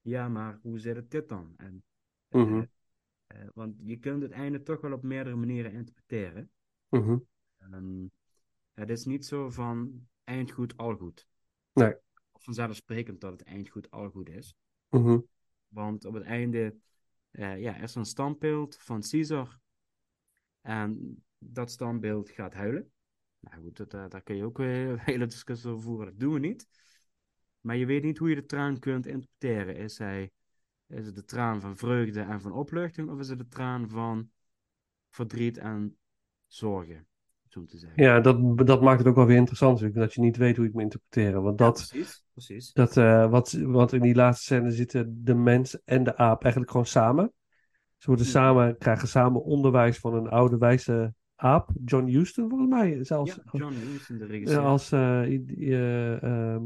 G: ja, maar hoe zit het dit dan? En, eh,
F: Mhm.
G: eh, want je kunt het einde toch wel op meerdere manieren interpreteren.
F: Mhm.
G: Ehm, het is niet zo van eind goed, al goed.
F: Nee.
G: Of vanzelfsprekend dat het eind goed, al goed is.
F: Mhm.
G: Want op het einde eh, ja, is er een standbeeld van Caesar. En dat standbeeld gaat huilen. Nou goed, dat, daar kun je ook weer een hele discussie over voeren. Dat doen we niet. Maar je weet niet hoe je de traan kunt interpreteren. Is, hij, is het de traan van vreugde en van opluchting? Of is het de traan van verdriet en zorgen? Zo te zeggen.
F: Ja, dat, dat maakt het ook wel weer interessant natuurlijk, dat je niet weet hoe je het moet interpreteren. Want
G: Ja,
F: dat,
G: precies. precies.
F: dat eh, wat, want in die laatste scène zitten de mens en de aap eigenlijk gewoon samen. Ze worden
G: Mhm.
F: samen, krijgen samen onderwijs van een oude wijze aap. John Huston volgens mij zelfs.
G: Ja, John Huston, de
F: Ja,
G: regisseur.
F: als, eh, eh, ehm,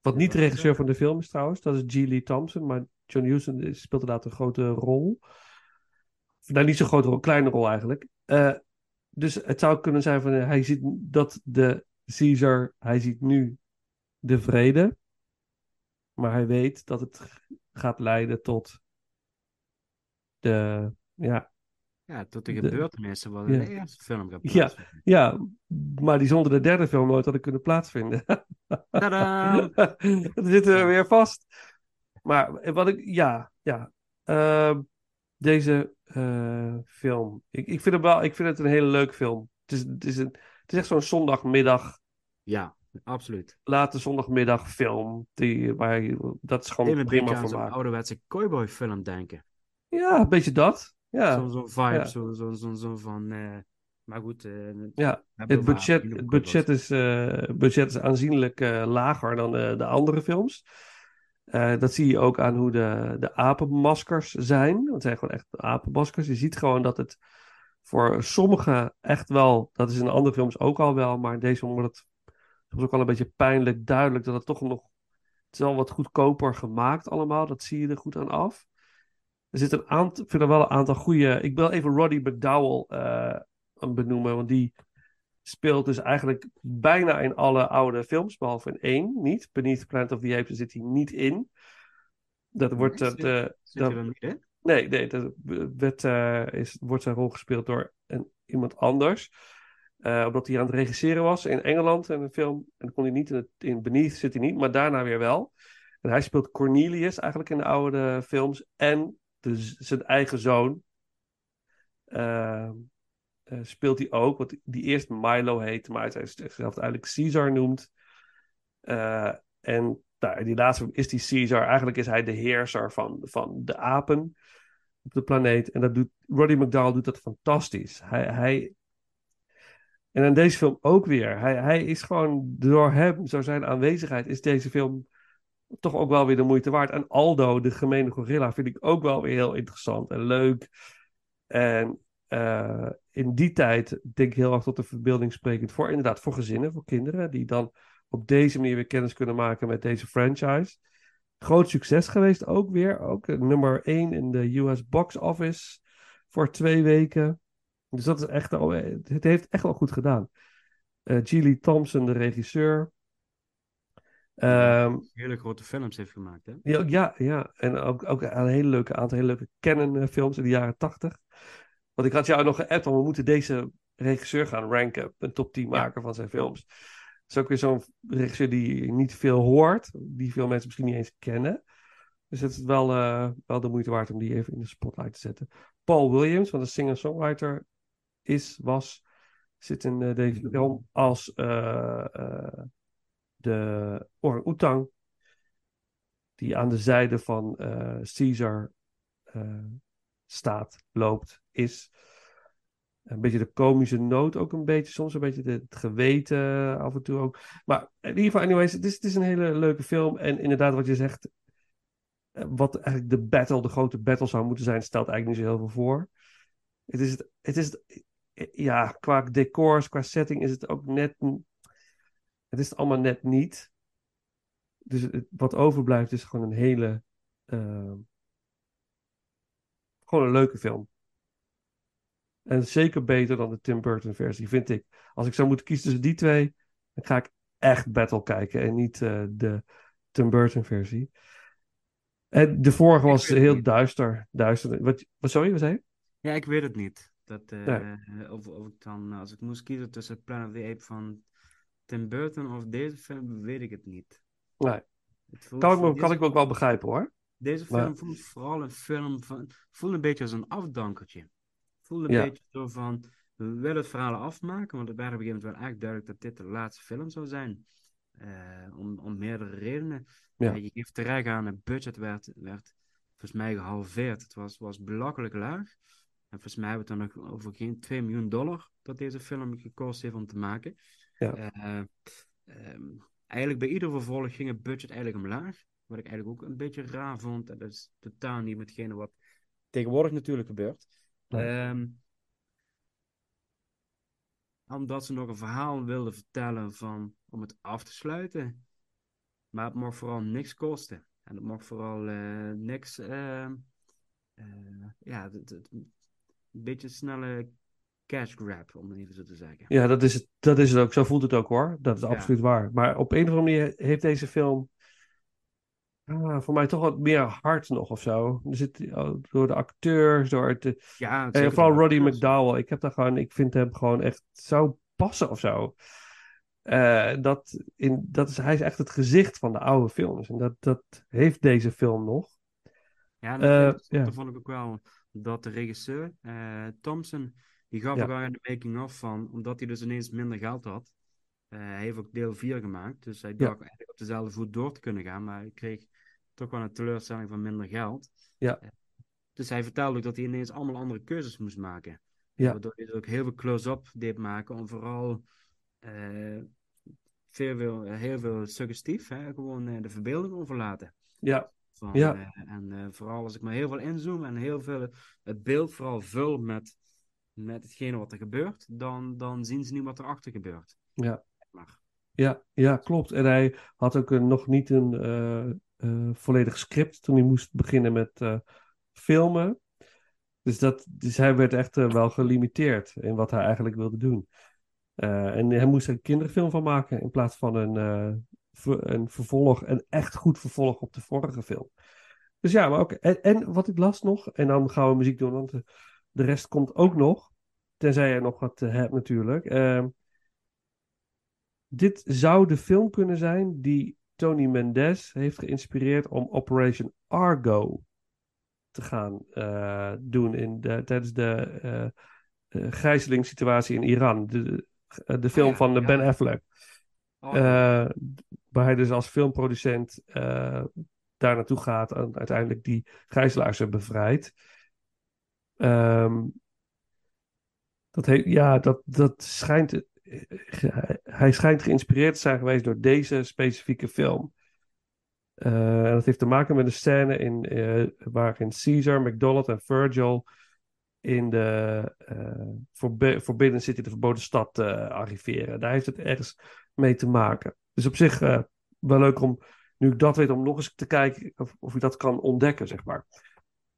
F: wat niet de regisseur van de film is trouwens, dat is G. Lee Thompson, maar John Huston speelt inderdaad een grote rol. Nou, niet zo'n grote rol, kleine rol eigenlijk. Eh, dus het zou kunnen zijn van, hij ziet dat de Caesar, hij ziet nu de vrede, maar hij weet dat het gaat leiden tot de, ja,
G: Ja, tot de gebeurtenissen wat in
F: ja.
G: de eerste film gaat
F: Ja. ja, maar die zonder de derde film nooit hadden kunnen plaatsvinden.
G: Tadaa!
F: Dan zitten we weer vast. Maar wat ik, ja, ja. Ehm, deze eh, film. Ik, ik, vind het wel, ik vind het een hele leuke film. Het is, het is, een, het is echt zo'n zondagmiddag,
G: Ja, absoluut.
F: late zondagmiddag film. Die, waar dat is gewoon
G: een
F: prima
G: zo'n
F: maken.
G: ouderwetse cowboy film denken.
F: Ja, een beetje dat. Ja,
G: Zo'n zo'n vibe,
F: Ja.
G: zo'n zo, zo, zo van... eh, maar goed, eh,
F: ja. Het budget,
G: Argentinië
F: het budget, is, eh, budget is aanzienlijk eh, lager dan eh, de andere films. Eh, dat zie je ook aan hoe de, de apenmaskers zijn. Want het zijn gewoon echt apenmaskers. Je ziet gewoon dat het voor sommigen echt wel, dat is in andere films ook al wel, maar in deze wordt het soms ook wel een beetje pijnlijk duidelijk dat het toch nog, het is wel wat goedkoper gemaakt allemaal. Dat zie je er goed aan af. Er zit een aantal, ik vind er wel een aantal goede, ik wil even Roddy McDowell eh, benoemen, want die speelt dus eigenlijk bijna in alle oude films, behalve in één niet. Beneath Planet of the Apes zit hij niet in. Dat wordt... Dat, eh, dat-
G: er niet in?
F: Nee, nee, dat werd, eh, is, wordt zijn rol gespeeld door een, iemand anders. Omdat hij aan het regisseren was in Engeland in een film. En dan kon hij niet in, het, in Beneath zit hij niet, maar daarna weer wel. En hij speelt Cornelius eigenlijk in de oude films. En de, zijn eigen zoon eh, eh, speelt hij ook. Wat die eerst Milo heet, maar hij zichzelf eigenlijk Caesar noemt. Eh, en nou, die laatste is die Caesar. Eigenlijk is hij de heerser van, van de apen op de planeet. En dat doet, Roddy McDowell doet dat fantastisch. Hij, hij, en in deze film ook weer. Hij, hij is gewoon, door hem, door zijn aanwezigheid, is deze film toch ook wel weer de moeite waard. En Aldo, de gemene gorilla, vind ik ook wel weer heel interessant en leuk. En eh, in die tijd denk ik heel erg tot de verbeelding sprekend voor, inderdaad, voor gezinnen, voor kinderen, die dan op deze manier weer kennis kunnen maken met deze franchise. Groot succes geweest ook weer. Ook eh, nummer 1 in de US box office voor twee weken. Dus dat is echt eh, het heeft echt wel goed gedaan. Eh Geely Thompson, de regisseur. Ehm,
G: Hele grote films heeft gemaakt, hè?
F: ja, ja, ja. En ook, ook een hele leuke aantal hele leuke Canon-films in de jaren tachtig. Want ik had jou nog geappt, want we moeten deze regisseur gaan ranken. Een top 10 maken van zijn films. Dat is ook weer zo'n regisseur die niet veel hoort. Die veel mensen misschien niet eens kennen. Dus het is wel, eh, wel de moeite waard om die even in de spotlight te zetten. Paul Williams, wat een singer-songwriter is, was, zit in eh, deze film als eh, eh, de orang-oetang. die aan de zijde van eh, Caesar eh, staat, loopt, is. Een beetje de komische noot ook een beetje, soms een beetje het geweten af en toe ook. Maar in ieder geval, anyways, het is, het is een hele leuke film. En inderdaad, wat je zegt, eh, wat eigenlijk de battle, de grote battle zou moeten zijn, stelt eigenlijk niet zo heel veel voor. Het is, het, het is ja, qua decors, qua setting is het ook net, het is het allemaal net niet. Dus het, wat overblijft is gewoon een hele, uh, gewoon een leuke film. En zeker beter dan de Tim Burton versie, vind ik. Als ik zou moeten kiezen tussen die twee, dan ga ik echt Battle kijken en niet uh, de Tim Burton versie. En de vorige was heel niet. duister. duister. Wat, wat sorry, wat zei je?
G: Ja, ik weet het niet. Dat, uh, nee. of, of ik dan, als ik moest kiezen tussen Planet of the Apes van Tim Burton of deze film, weet ik het niet.
F: Nee. Het kan ik, me, kan ik me ook wel begrijpen hoor.
G: Deze film maar... voelt vooral een film van. voelt een beetje als een afdankertje. Voelt een ja. beetje zo van. We willen het verhaal afmaken, want het werd op een gegeven moment wel echt duidelijk dat dit de laatste film zou zijn. Uh, om, om meerdere redenen.
F: Ja.
G: Uh, je geeft terecht aan, het budget werd, werd volgens mij gehalveerd. Het was, was belachelijk laag. En volgens mij hebben we het dan nog over geen 2 miljoen dollar dat deze film gekost heeft om te maken.
F: Ja.
G: Uh, um, eigenlijk bij ieder vervolg ging het budget eigenlijk omlaag. Wat ik eigenlijk ook een beetje raar vond. Dat is totaal niet metgene wat tegenwoordig natuurlijk gebeurt. Um, omdat ze nog een verhaal wilden vertellen van, om het af te sluiten. Maar het mag vooral niks kosten. En het mag vooral uh, niks. Uh, uh, ja, het, het, een beetje snelle cash grab, om het even zo te zeggen.
F: Ja, dat is het, dat is het ook. Zo voelt het ook hoor. Dat is ja. absoluut waar. Maar op een of andere manier heeft deze film. Ah, voor mij toch wat meer hart nog of zo. Er zit, door de acteurs, door het.
G: Ja,
F: en vooral Roddy McDowell. Ik heb daar gewoon, ik vind hem gewoon echt zo passen of zo. Uh, dat in, dat is, hij is echt het gezicht van de oude films. En dat, dat heeft deze film nog.
G: Ja, dat, uh, ja. vond ik ook wel dat de regisseur, uh, Thompson, die gaf ja. ook aan de making-of van, omdat hij dus ineens minder geld had. hij heeft ook deel 4 gemaakt, dus hij dacht ja. eigenlijk op dezelfde voet door te kunnen gaan, maar hij kreeg toch wel een teleurstelling van minder geld.
F: Ja.
G: dus hij vertelde ook dat hij ineens allemaal andere keuzes moest maken.
F: Ja.
G: Waardoor hij ook heel veel close-up deed maken om vooral uh, veel, veel, heel veel suggestief, hè? gewoon de verbeelding overlaten.
F: Ja.
G: Van,
F: ja.
G: En vooral als ik maar heel veel inzoom en heel veel het beeld vooral vul met, met hetgene wat er gebeurt, dan, dan zien ze niet wat erachter gebeurt.
F: Ja.
G: Maar.
F: Ja, ja, klopt. En hij had ook een, nog niet een volledig script toen hij moest beginnen met filmen. Dus, dat, dus hij werd echt wel gelimiteerd in wat hij eigenlijk wilde doen. En hij moest er een kinderfilm van maken in plaats van een, ver, een vervolg, een echt goed vervolg op de vorige film. Dus ja, maar ook. En, en, wat ik las nog, en dan gaan we muziek doen, want de, rest komt ook nog. Tenzij je nog wat hebt natuurlijk. Ehm, dit zou de film kunnen zijn die Tony Mendes heeft geïnspireerd om Operation Argo te gaan uh, doen in de, tijdens de uh, uh, gijzelingssituatie in Iran. De, de film oh ja, van ja. Ben Affleck. Oh, ja. waar hij dus als filmproducent daar naartoe gaat en uiteindelijk die gijzelaars bevrijdt. Um, dat, ja, dat, dat schijnt. Hij schijnt geïnspireerd te zijn geweest door deze specifieke film. Uh, en dat heeft te maken met een scène in, waarin Caesar, McDonald en Virgil in de uh, forbi Forbidden City, de verboden stad, arriveren. Daar heeft het ergens mee te maken. Dus op zich wel leuk om, nu ik dat weet, om nog eens te kijken of, of ik dat kan ontdekken, zeg maar.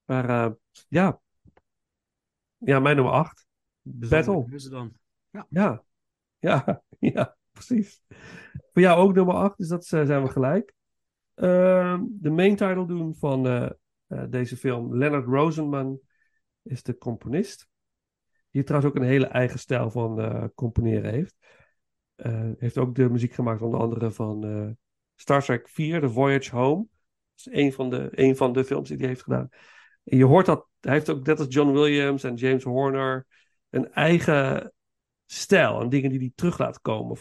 F: Maar ja. Ja, mijn nummer 8. Battle.
G: Dan?
F: Ja. ja. Ja, ja, precies. Voor jou ook nummer 8, dus dat zijn we gelijk. Uh, de main title doen van uh, uh, deze film. Leonard Rosenman is de componist. Die trouwens ook een hele eigen stijl van componeren heeft. heeft ook de muziek gemaakt onder andere van Star Trek 4, The Voyage Home. Dat is een van de, een van de films die hij heeft gedaan. En je hoort dat, hij heeft ook net als John Williams en James Horner een eigen stijl en dingen die hij terug laat komen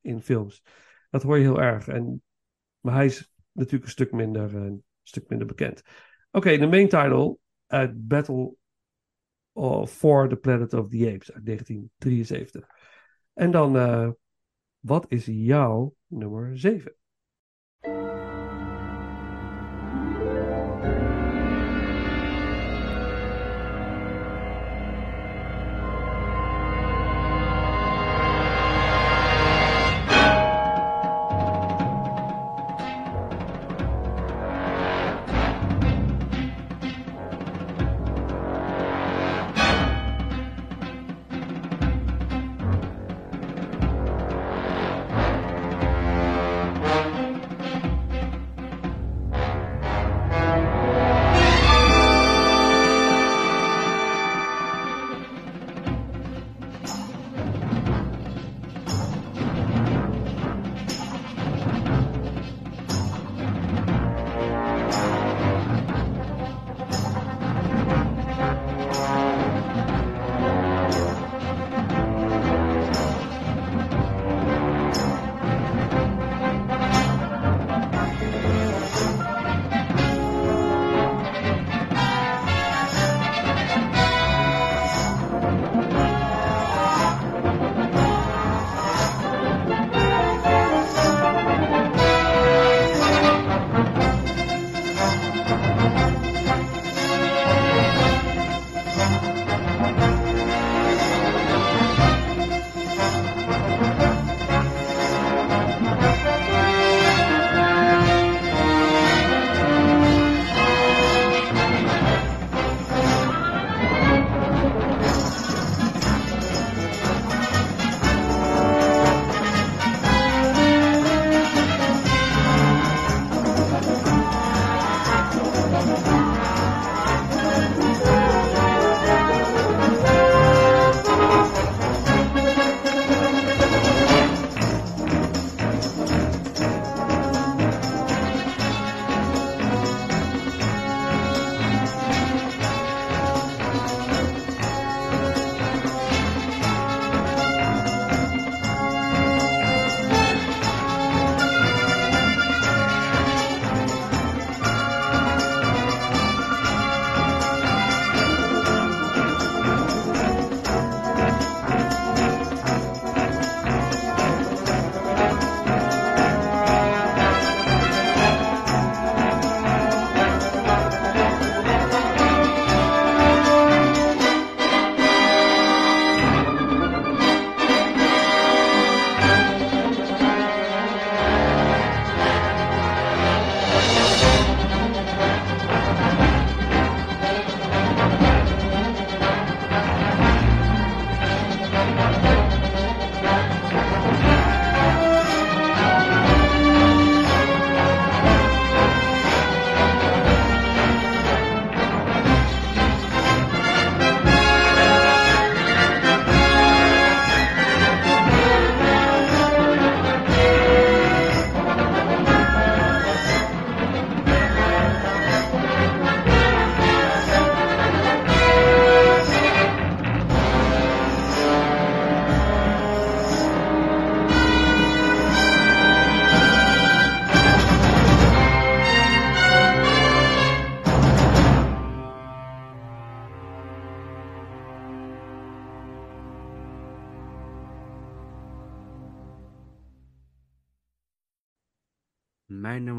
F: in films. Dat hoor je heel erg. En, maar hij is natuurlijk een stuk minder, een stuk minder bekend. Oké, de main title uit Battle for the Planet of the Apes uit 1973. En dan, uh, wat is jouw nummer 7?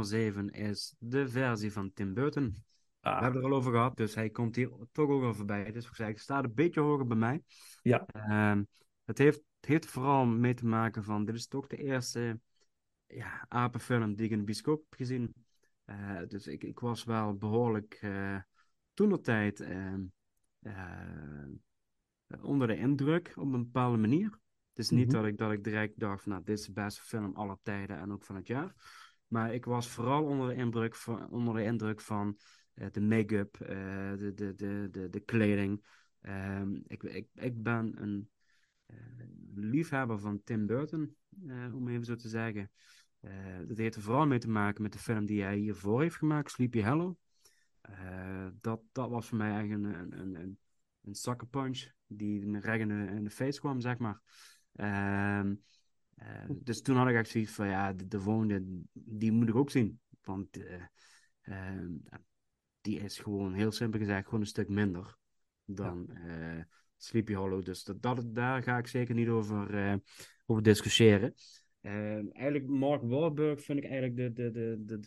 G: 7 is de versie van Tim Burton.
F: Ah.
G: We hebben het er al over gehad, dus hij komt hier toch ook al voorbij. Dus ik zei, staat een beetje hoger bij mij.
F: Ja.
G: Ehm, het, heeft, het heeft vooral mee te maken van, dit is toch de eerste ja, apenfilm die ik in de bioscoop heb gezien. Uh, dus ik, ik was wel behoorlijk uh, toen de tijd uh, onder de indruk op een bepaalde manier. Het is niet
F: Mhm.
G: dat, ik, dat ik direct dacht van, nou, dit is de beste film aller tijden en ook van het jaar. Maar ik was vooral onder de indruk van, onder de indruk van eh, de make-up, eh, de, de, de, de, de kleding. Ehm, ik, ik, ik ben een eh, liefhebber van Tim Burton, om even zo te zeggen. Dat heeft er vooral mee te maken met de film die hij hiervoor heeft gemaakt, Sleepy Hollow. Dat, dat was voor mij eigenlijk een, een, een, een, punch die me recht in de, face kwam, zeg maar. Ehm, eh, dus toen had ik echt zoiets van, ja, de, de volgende, die moet ik ook zien. Want eh, ehm, die is gewoon, heel simpel gezegd, gewoon een stuk minder dan eh, Sleepy Hollow. Dus dat, dat, daar ga ik zeker niet over, eh, over discussiëren. Eigenlijk, Mark Wahlberg vind ik eigenlijk de, de, de, de,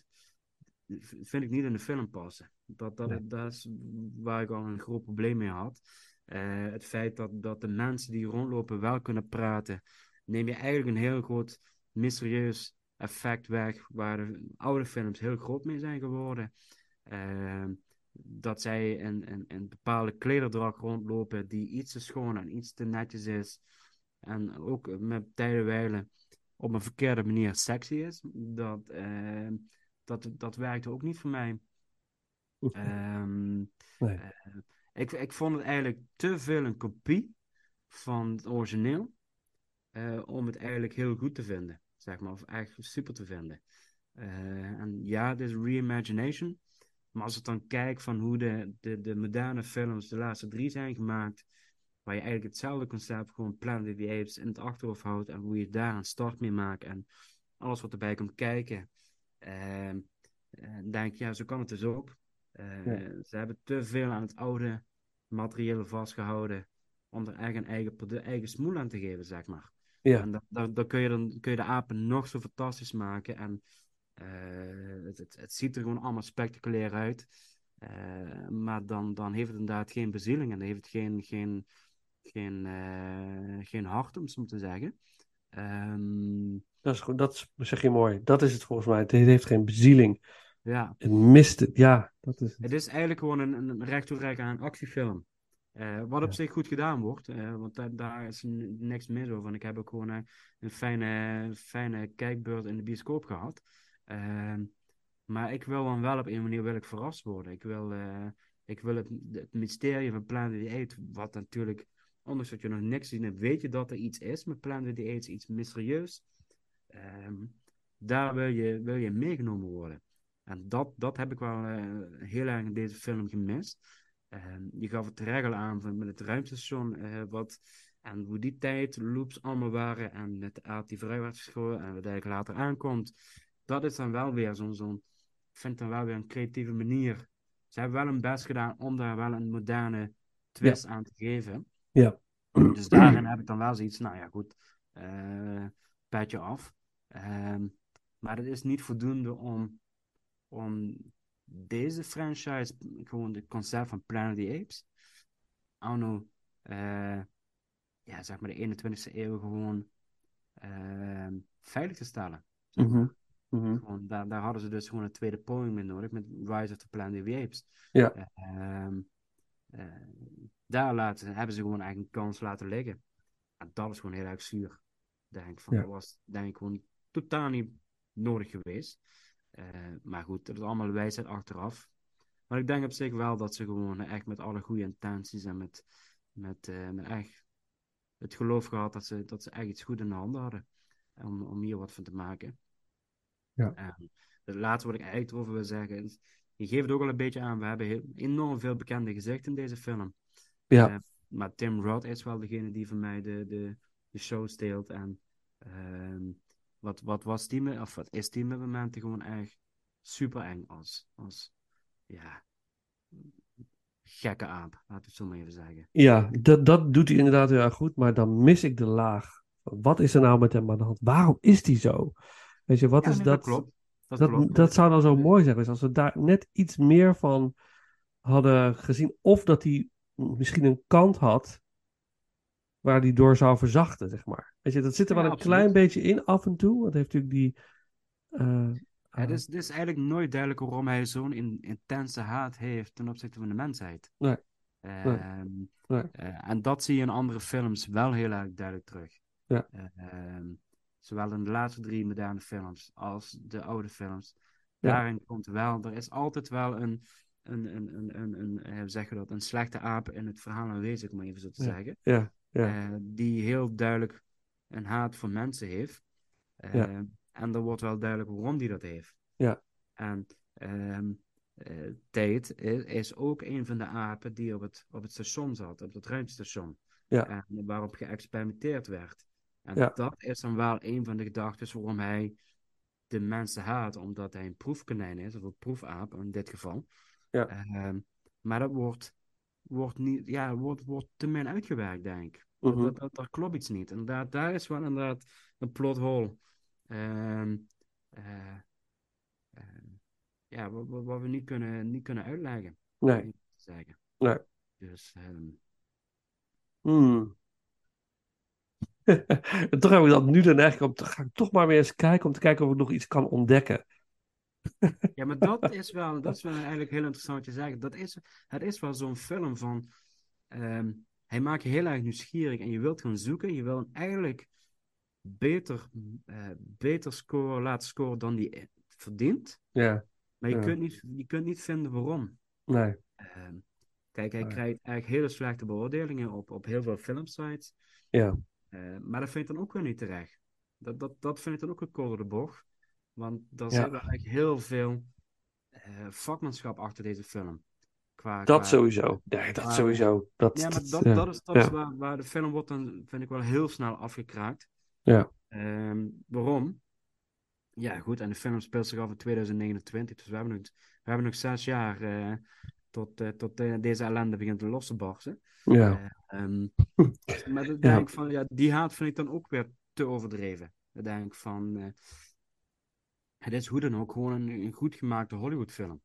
G: vind ik niet in de film passen. Dat, dat,
F: Nee.
G: dat is waar ik al een groot probleem mee had. Eh, het feit dat, dat de mensen die rondlopen wel kunnen praten, neem je eigenlijk een heel groot mysterieus effect weg, waar de oude films heel groot mee zijn geworden. Ehm, dat zij in, in, in bepaalde klederdracht rondlopen die iets te schoon en iets te netjes is. En ook met tijdenwijlen op een verkeerde manier sexy is. Dat, ehm, dat, dat werkte ook niet voor mij. Ehm,
F: Nee.
G: eh, ik, ik vond het eigenlijk te veel een kopie van het origineel. Eh, om het eigenlijk heel goed te vinden, zeg maar. Of echt super te vinden. Eh, en ja, het is reimagination. Maar als ik dan kijk van hoe de, de, de moderne films, de laatste drie zijn gemaakt, waar je eigenlijk hetzelfde concept, gewoon Planet of the Apes, in het achterhoofd houdt en hoe je daar een start mee maakt en alles wat erbij komt kijken, eh, eh, denk ik, ja, zo kan het dus ook.
F: Ja.
G: Ze hebben te veel aan het oude materieel vastgehouden om er echt een eigen, produ- eigen smoel aan te geven, zeg maar.
F: Ja.
G: En dan, dan, dan kun je, dan kun je de apen nog zo fantastisch maken. En eh, het, het, het ziet er gewoon allemaal spectaculair uit. Eh, maar dan, dan heeft het inderdaad geen bezieling en dan heeft het geen, geen, geen, eh, geen hart, om het zo te zeggen. Ehm,
F: Dat is goed, dat is- zeg je mooi. Dat is het volgens mij. Het heeft geen bezieling.
G: ja,
F: Het mist het. Ja, dat is
G: het is eigenlijk gewoon een, een recht toe aan actiefilm. Eh, wat op
F: Ja.
G: zich goed gedaan wordt, eh, want da- daar is niks mis over. En ik heb ook gewoon eh, een fijne, fijne kijkbeurt in de bioscoop gehad. Ehm, maar ik wil dan wel op een manier wil ik verrast worden. Ik wil, ik wil het, het mysterie van Planet of the Apes, wat natuurlijk, ondanks dat je nog niks hebt, weet je dat er iets is met Planet of the Apes, iets mysterieus. Ehm, daar wil je, wil je meegenomen worden. En dat, dat heb ik wel heel erg in deze film gemist. Ehm, je gaf het regel aan van met het ruimtestation, eh, wat, en hoe die tijd, loops allemaal waren, en met de aard die vrij werd geschoten, en wat eigenlijk later aankomt. Dat is dan wel weer zo'n, zo'n ik vind dan wel weer een creatieve manier. Ze hebben wel hun best gedaan om daar wel een moderne twist aan te geven.
F: Ja.
G: Dus daarin heb ik dan wel zoiets, nou ja, goed, eh petje af. Ehm, maar het is niet voldoende om, om deze franchise, gewoon het concept van Planet of the Apes, anno, eh, ja, zeg maar de 21ste eeuw gewoon ehm, veilig te stellen.
F: Mhm. Mhm.
G: Gewoon, daar, daar hadden ze dus gewoon een tweede poging mee nodig met Rise of the Planet of the Apes.
F: Ja.
G: Ehm, eh, daar laten, hebben ze gewoon eigenlijk een kans laten liggen. En dat is gewoon heel erg zuur. Denk van,
F: Ja.
G: dat was denk ik gewoon totaal niet nodig geweest. Eh, maar goed, dat is allemaal wijsheid achteraf. Maar ik denk op zich wel dat ze gewoon echt met alle goede intenties en met, met, eh, met echt het geloof gehad dat ze, dat ze echt iets goed in de handen hadden. Om, om hier wat van te maken.
F: Ja.
G: En het laatste wat ik eigenlijk erover wil zeggen is, je geeft het ook al een beetje aan, we hebben heel, enorm veel bekende gezichten in deze film.
F: Ja.
G: Eh, maar Tim Roth is wel degene die voor mij de, de, de show steelt. En ehm, wat, wat was die, of wat is die met momenten gewoon echt super eng als, als ja, gekke aap, laten we het zo maar even zeggen.
F: Ja, dat, dat doet hij inderdaad heel erg goed, maar dan mis ik de laag. Wat is er nou met hem aan de hand? Waarom is die zo? Weet je, wat
G: Ja,
F: is
G: nee,
F: dat?
G: dat klopt. Dat,
F: Dat,
G: klopt.
F: dat zou dan zo mooi zijn als we daar net iets meer van hadden gezien. Of dat hij misschien een kant had waar hij door zou verzachten, zeg maar. Weet je, dat zit er
G: Ja,
F: wel een
G: absoluut.
F: klein beetje in af en toe. Want heeft natuurlijk die... eh,
G: Ja, het, is, het is eigenlijk nooit duidelijk waarom hij zo'n in- intense haat heeft ten opzichte van de mensheid.
F: Nee.
G: Ehm,
F: Nee.
G: eh, en dat zie je in andere films wel heel erg duidelijk terug.
F: Ja.
G: Ehm, zowel in de laatste drie moderne films als de oude films.
F: Ja.
G: Daarin komt wel, er is altijd wel een, een, een, een, een, een, eh, je dat, een slechte aap in het verhaal aanwezig, om even zo te zeggen.
F: ja, ja,
G: Eh, die heel duidelijk een haat voor mensen heeft. Eh,
F: Ja.
G: En er wordt wel duidelijk waarom die dat heeft.
F: Ja.
G: En eh, Tate is, is ook een van de apen die op het, op het station zat, op het ruimtestation.
F: Ja.
G: En waarop geëxperimenteerd werd. En
F: Ja.
G: dat is dan wel een van de gedachten waarom hij de mensen haat omdat hij een proefkonijn is, of een proefaap in dit geval.
F: Ja.
G: Ehm, maar dat wordt, wordt, niet, ja, wordt, wordt te min uitgewerkt, denk ik.
F: Mhm.
G: dat, dat, dat, daar klopt iets niet. Inderdaad, daar is wel inderdaad een plot hole. Ehm, eh, ehm, ja, wat, wat, wat we niet kunnen, niet kunnen uitleggen.
F: Nee.
G: Zeggen.
F: Nee.
G: Dus,
F: Hmm. en toch heb ik dat nu dan eigenlijk om te ga ik toch maar weer eens kijken om te kijken of ik nog iets kan ontdekken.
G: Ja, maar dat is wel, dat is wel eigenlijk heel interessant te zeggen. Dat is, het is wel zo'n film van. ehm, hij maakt je heel erg nieuwsgierig en je wilt gaan zoeken. Je wil eigenlijk beter, eh, beter scoren, laten scoren dan die eh, verdient.
F: Ja,
G: Maar je,
F: Ja.
G: kunt, niet, je kunt niet vinden waarom.
F: nee.
G: Ehm, kijk, hij
F: Nee.
G: krijgt eigenlijk hele slechte beoordelingen op, op heel veel filmsites.
F: Ja,
G: Eh, maar dat vind ik dan ook weer niet terecht. Dat, dat, dat vind ik dan ook een korte bocht. Want daar zit eigenlijk heel veel eh, vakmanschap achter deze film. Qua,
F: dat
G: qua-
F: sowieso. Nee, dat
G: qua-
F: sowieso. Dat,
G: Ja, maar
F: dat-
G: dat, dat is, dat is waar, waar de film wordt dan, vind ik wel heel snel afgekraakt.
F: Ja.
G: Ehm, waarom? Ja, goed, en de film speelt zich af in 2029, dus we hebben nog, we hebben nog zes jaar eh, tot, eh, tot eh, deze ellende begint te los te barsten.
F: Ja.
G: Eh, ehm, maar
F: Ja.
G: denk ik van, ja, die haat vind ik dan ook weer te overdreven. Dan denk ik van, eh, het is hoe dan ook gewoon een, een goed gemaakte Hollywoodfilm.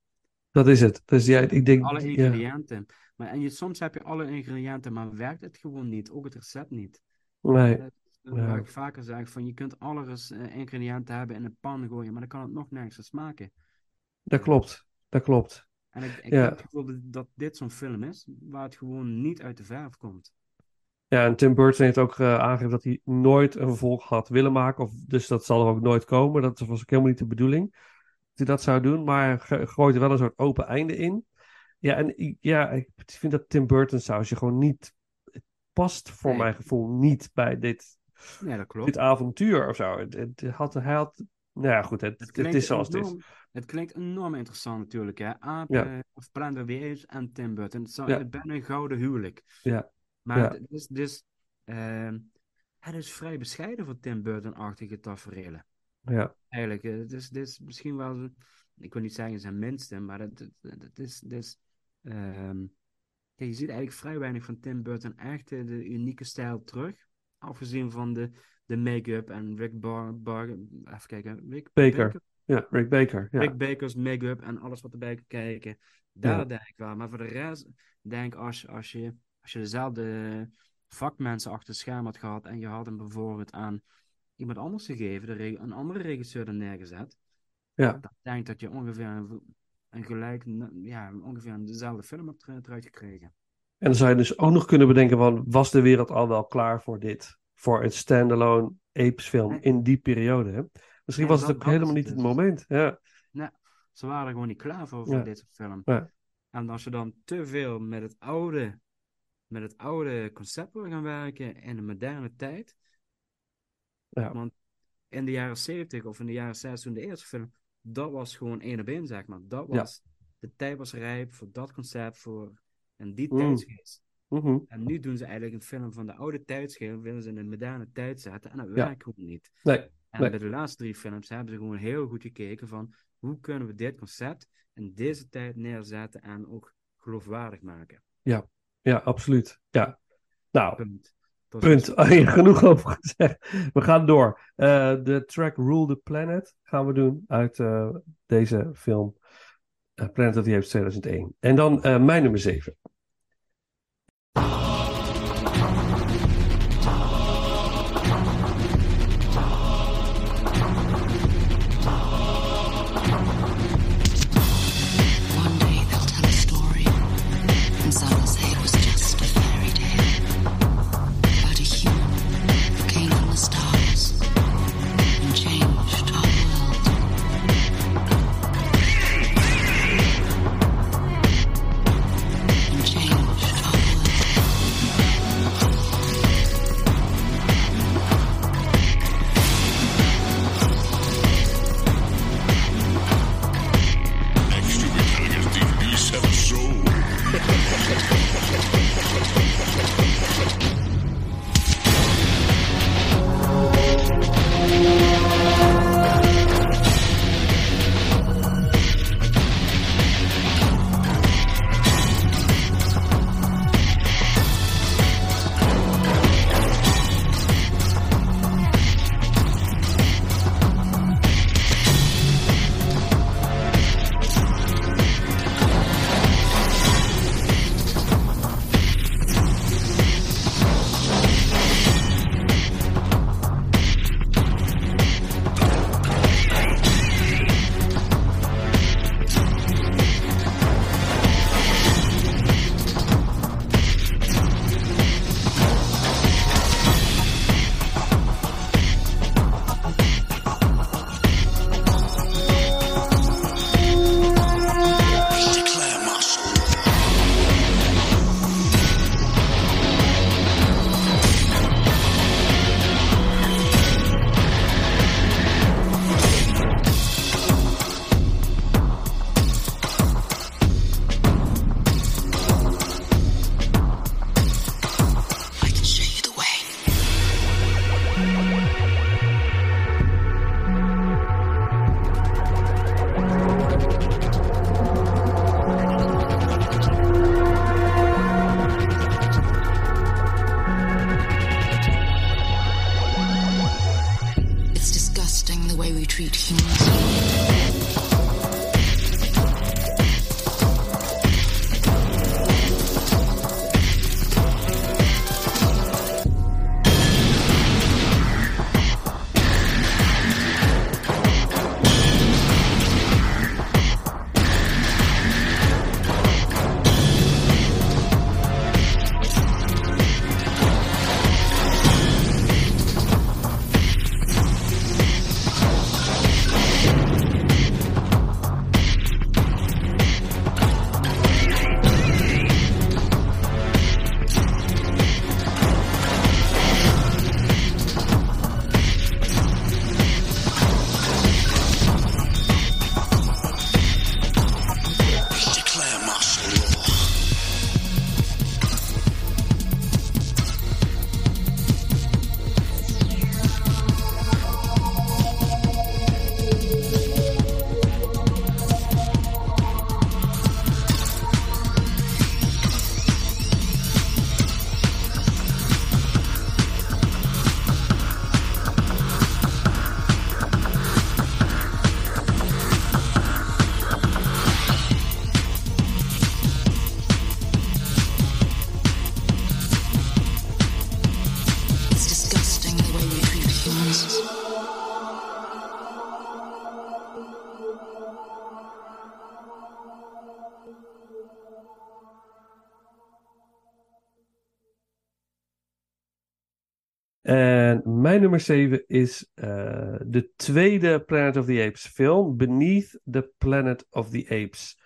F: Dat is het. Dus ja, ik denk.
G: Alle
F: ja.
G: ingrediënten. Maar, en je, soms heb je alle ingrediënten, maar werkt het gewoon niet. Ook het recept niet.
F: Nee.
G: Dat is
F: Ja.
G: Waar ik vaker zeg, van je kunt alle eh, ingrediënten hebben in een pan gooien, maar dan kan het nog nergens smaken.
F: Dat klopt. Dat klopt.
G: En ik, ik
F: Ja.
G: heb het gevoel dat dit zo'n film is, waar het gewoon niet uit de verf komt.
F: Ja, en Tim Burton heeft ook eh, aangegeven dat hij nooit een vervolg had willen maken. Of, dus dat zal er ook nooit komen. Dat was ook helemaal niet de bedoeling. Dat hij dat zou doen. Maar gooit er wel een soort open einde in. Ja, en ja, ik vind dat Tim Burton sausje gewoon niet... Het past voor
G: Nee.
F: mijn gevoel niet bij dit,
G: Nee, dat klopt.
F: dit avontuur of zo. Het, het had, hij had... Nou ja, goed. Het, het, is zoals het is.
G: Het klinkt enorm interessant natuurlijk, hè. Aap,
F: Ja.
G: eh, of the Apes en Tim Burton. Het, zou,
F: Ja.
G: bijna een gouden huwelijk.
F: Ja.
G: Maar
F: Ja.
G: het is dus... ehm, het is vrij bescheiden voor Tim Burton-achtige tafereelen.
F: Ja.
G: Eigenlijk, het is, dit is misschien wel, ik wil niet zeggen zijn minste, maar het, het, het is, het is ehm, je ziet eigenlijk vrij weinig van Tim Burton echt eh, de unieke stijl terug. Afgezien van de, de make-up en Rick Bar, Bar, even kijken, Rick
F: Baker. Ja, Rick Baker. Ja.
G: Rick Baker's make-up en alles wat erbij kan kijken. Daar
F: Ja.
G: denk ik wel. Maar voor de rest denk ik als, als, je, als je dezelfde vakmensen achter het scherm had gehad en je had hem bijvoorbeeld aan iemand anders gegeven, een andere regisseur er neergezet,
F: Ja.
G: dan denk ik dat je ongeveer een, een gelijk, ja, ongeveer dezelfde film hebt er- eruit gekregen.
F: En dan zou je dus ook nog kunnen bedenken van, was de wereld al wel klaar voor dit? Voor een standalone Apes film
G: Nee.
F: in die periode, hè? Misschien
G: Nee,
F: was het ook helemaal niet het
G: dus.
F: moment. Ja,
G: Ze waren er gewoon niet klaar voor, voor
F: Ja.
G: deze film.
F: Ja.
G: En als je dan te veel met het oude, met het oude concept wil gaan werken in de moderne tijd.
F: Ja.
G: Want in de jaren 70 of in de jaren 60 toen de eerste film, dat was gewoon één op één, zeg maar. Dat
F: Ja.
G: was, de tijd was rijp voor dat concept, voor en die
F: Mm.
G: tijdsgeest.
F: Mhm.
G: En nu doen ze eigenlijk een film van de oude tijdsgeest, willen ze in de moderne tijd zetten en dat
F: Ja.
G: werkt gewoon niet.
F: Nee,
G: En
F: Nee.
G: bij de laatste drie films hebben ze gewoon heel goed gekeken van hoe kunnen we dit concept in deze tijd neerzetten en ook geloofwaardig maken.
F: ja, absoluut. Ja. Nou,
G: Punt.
F: Punt. Hier genoeg over gezegd. We gaan door. Eh, de track Rule the Planet gaan we doen uit eh, deze film eh, Planet of the Apes 2001. En dan mijn nummer 7. Mijn nummer 7 is eh, de tweede Planet of the Apes film, Beneath the Planet of the Apes.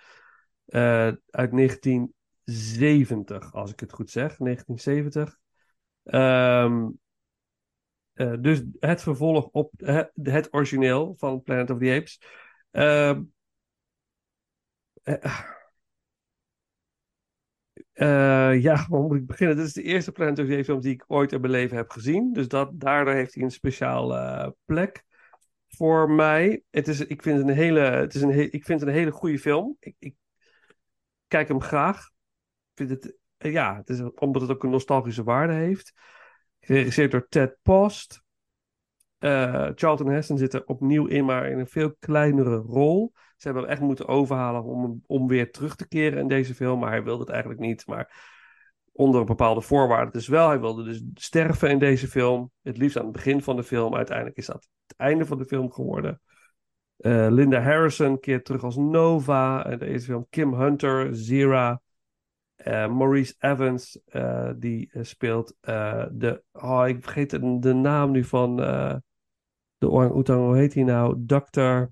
F: Eh, uit 1970, als ik het goed zeg. 1970. Ehm, eh, dus het vervolg op het, het origineel van Planet of the Apes. Eh, eh, ja, waar moet ik beginnen? Dit is de eerste Planet of the film die ik ooit in mijn leven heb gezien. Dus dat, daardoor heeft hij een speciale plek voor mij. Het is, ik, vind het een hele, het is een ik vind het een hele goede film. Ik, ik kijk hem graag. Ik vind het, eh, ja, het is omdat het ook een nostalgische waarde heeft. Geregisseerd door Ted Post. Eh, Charlton Heston zit er opnieuw in, maar in een veel kleinere rol. Ze hebben hem echt moeten overhalen om, om weer terug te keren in deze film. Maar hij wilde het eigenlijk niet. Maar onder bepaalde voorwaarden dus wel. Hij wilde dus sterven in deze film. Het liefst aan het begin van de film. Uiteindelijk is dat het einde van de film geworden. Eh, Linda Harrison keert terug als Nova. In deze film Kim Hunter, Zira. Eh, Maurice Evans, eh, die speelt de... Oh, ik vergeet de, naam nu van de orang-oetang. Hoe heet hij nou? Dr.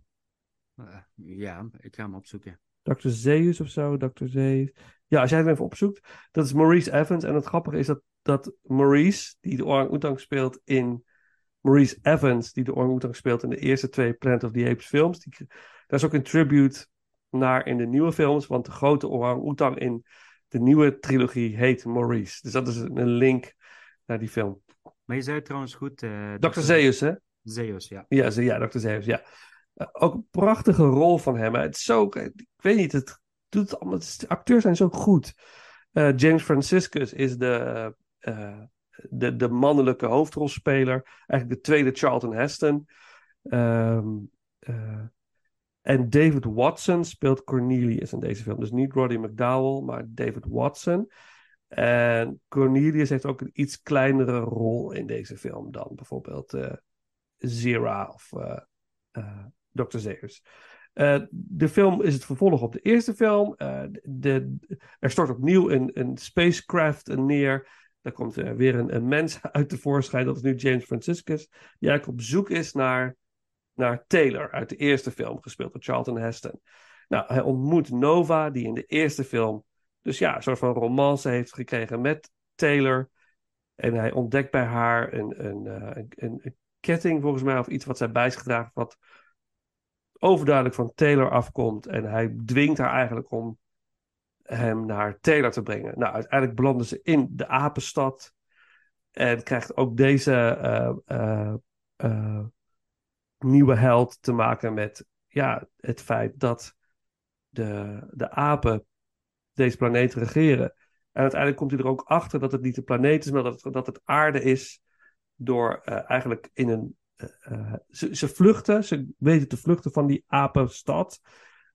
G: Ja, ik ga hem opzoeken.
F: Dr. Zeus of zo, Dr. Zeus. Ja, als jij hem even opzoekt, dat is Maurice Evans. En het grappige is dat, dat Maurice, die de orang-oetang speelt in... Maurice Evans, die de orang-oetang speelt in de eerste twee Planet of the Apes films. Die, daar is ook een tribute naar in de nieuwe films. Want de grote orang-oetang in de nieuwe trilogie heet Maurice. Dus dat is een link naar die film.
G: Maar je zei het trouwens goed. eh,
F: Dr. Zeus, hè?
G: Zeus, ja.
F: Ja, ze, ja Dr. Zeus, ja. Eh, ook een prachtige rol van hem. Het is zo, ik weet niet, het doet allemaal, de acteurs zijn zo goed. Eh, James Franciscus is de, eh, de, de mannelijke hoofdrolspeler. Eigenlijk de tweede Charlton Heston. Ehm, eh, en David Watson speelt Cornelius in deze film. Dus niet Roddy McDowell, maar David Watson. En Cornelius heeft ook een iets kleinere rol in deze film dan bijvoorbeeld Zira of Dr. Zeus. Eh, de film is het vervolg op de eerste film. Eh, de, er stort opnieuw een, een spacecraft neer. Daar komt eh, weer een, een mens uit tevoorschijn. Dat is nu James Franciscus. Die eigenlijk op zoek is naar, naar Taylor uit de eerste film, gespeeld door Charlton Heston. Nou, hij ontmoet Nova, die in de eerste film dus ja, een soort van romance heeft gekregen met Taylor. En hij ontdekt bij haar een, een, een, een, ketting, volgens mij, of iets wat zij bij zich draagt, wat overduidelijk van Taylor afkomt. En hij dwingt haar eigenlijk om hem naar Taylor te brengen. Nou, uiteindelijk belanden ze in de apenstad. En krijgt ook deze eh, eh, eh, nieuwe held te maken met ja, het feit dat de, de apen deze planeet regeren. En uiteindelijk komt hij er ook achter dat het niet de planeet is, maar dat het, dat het aarde is. Door eigenlijk in een. Eh, eh, ze, ze vluchten, ze weten te vluchten van die apenstad.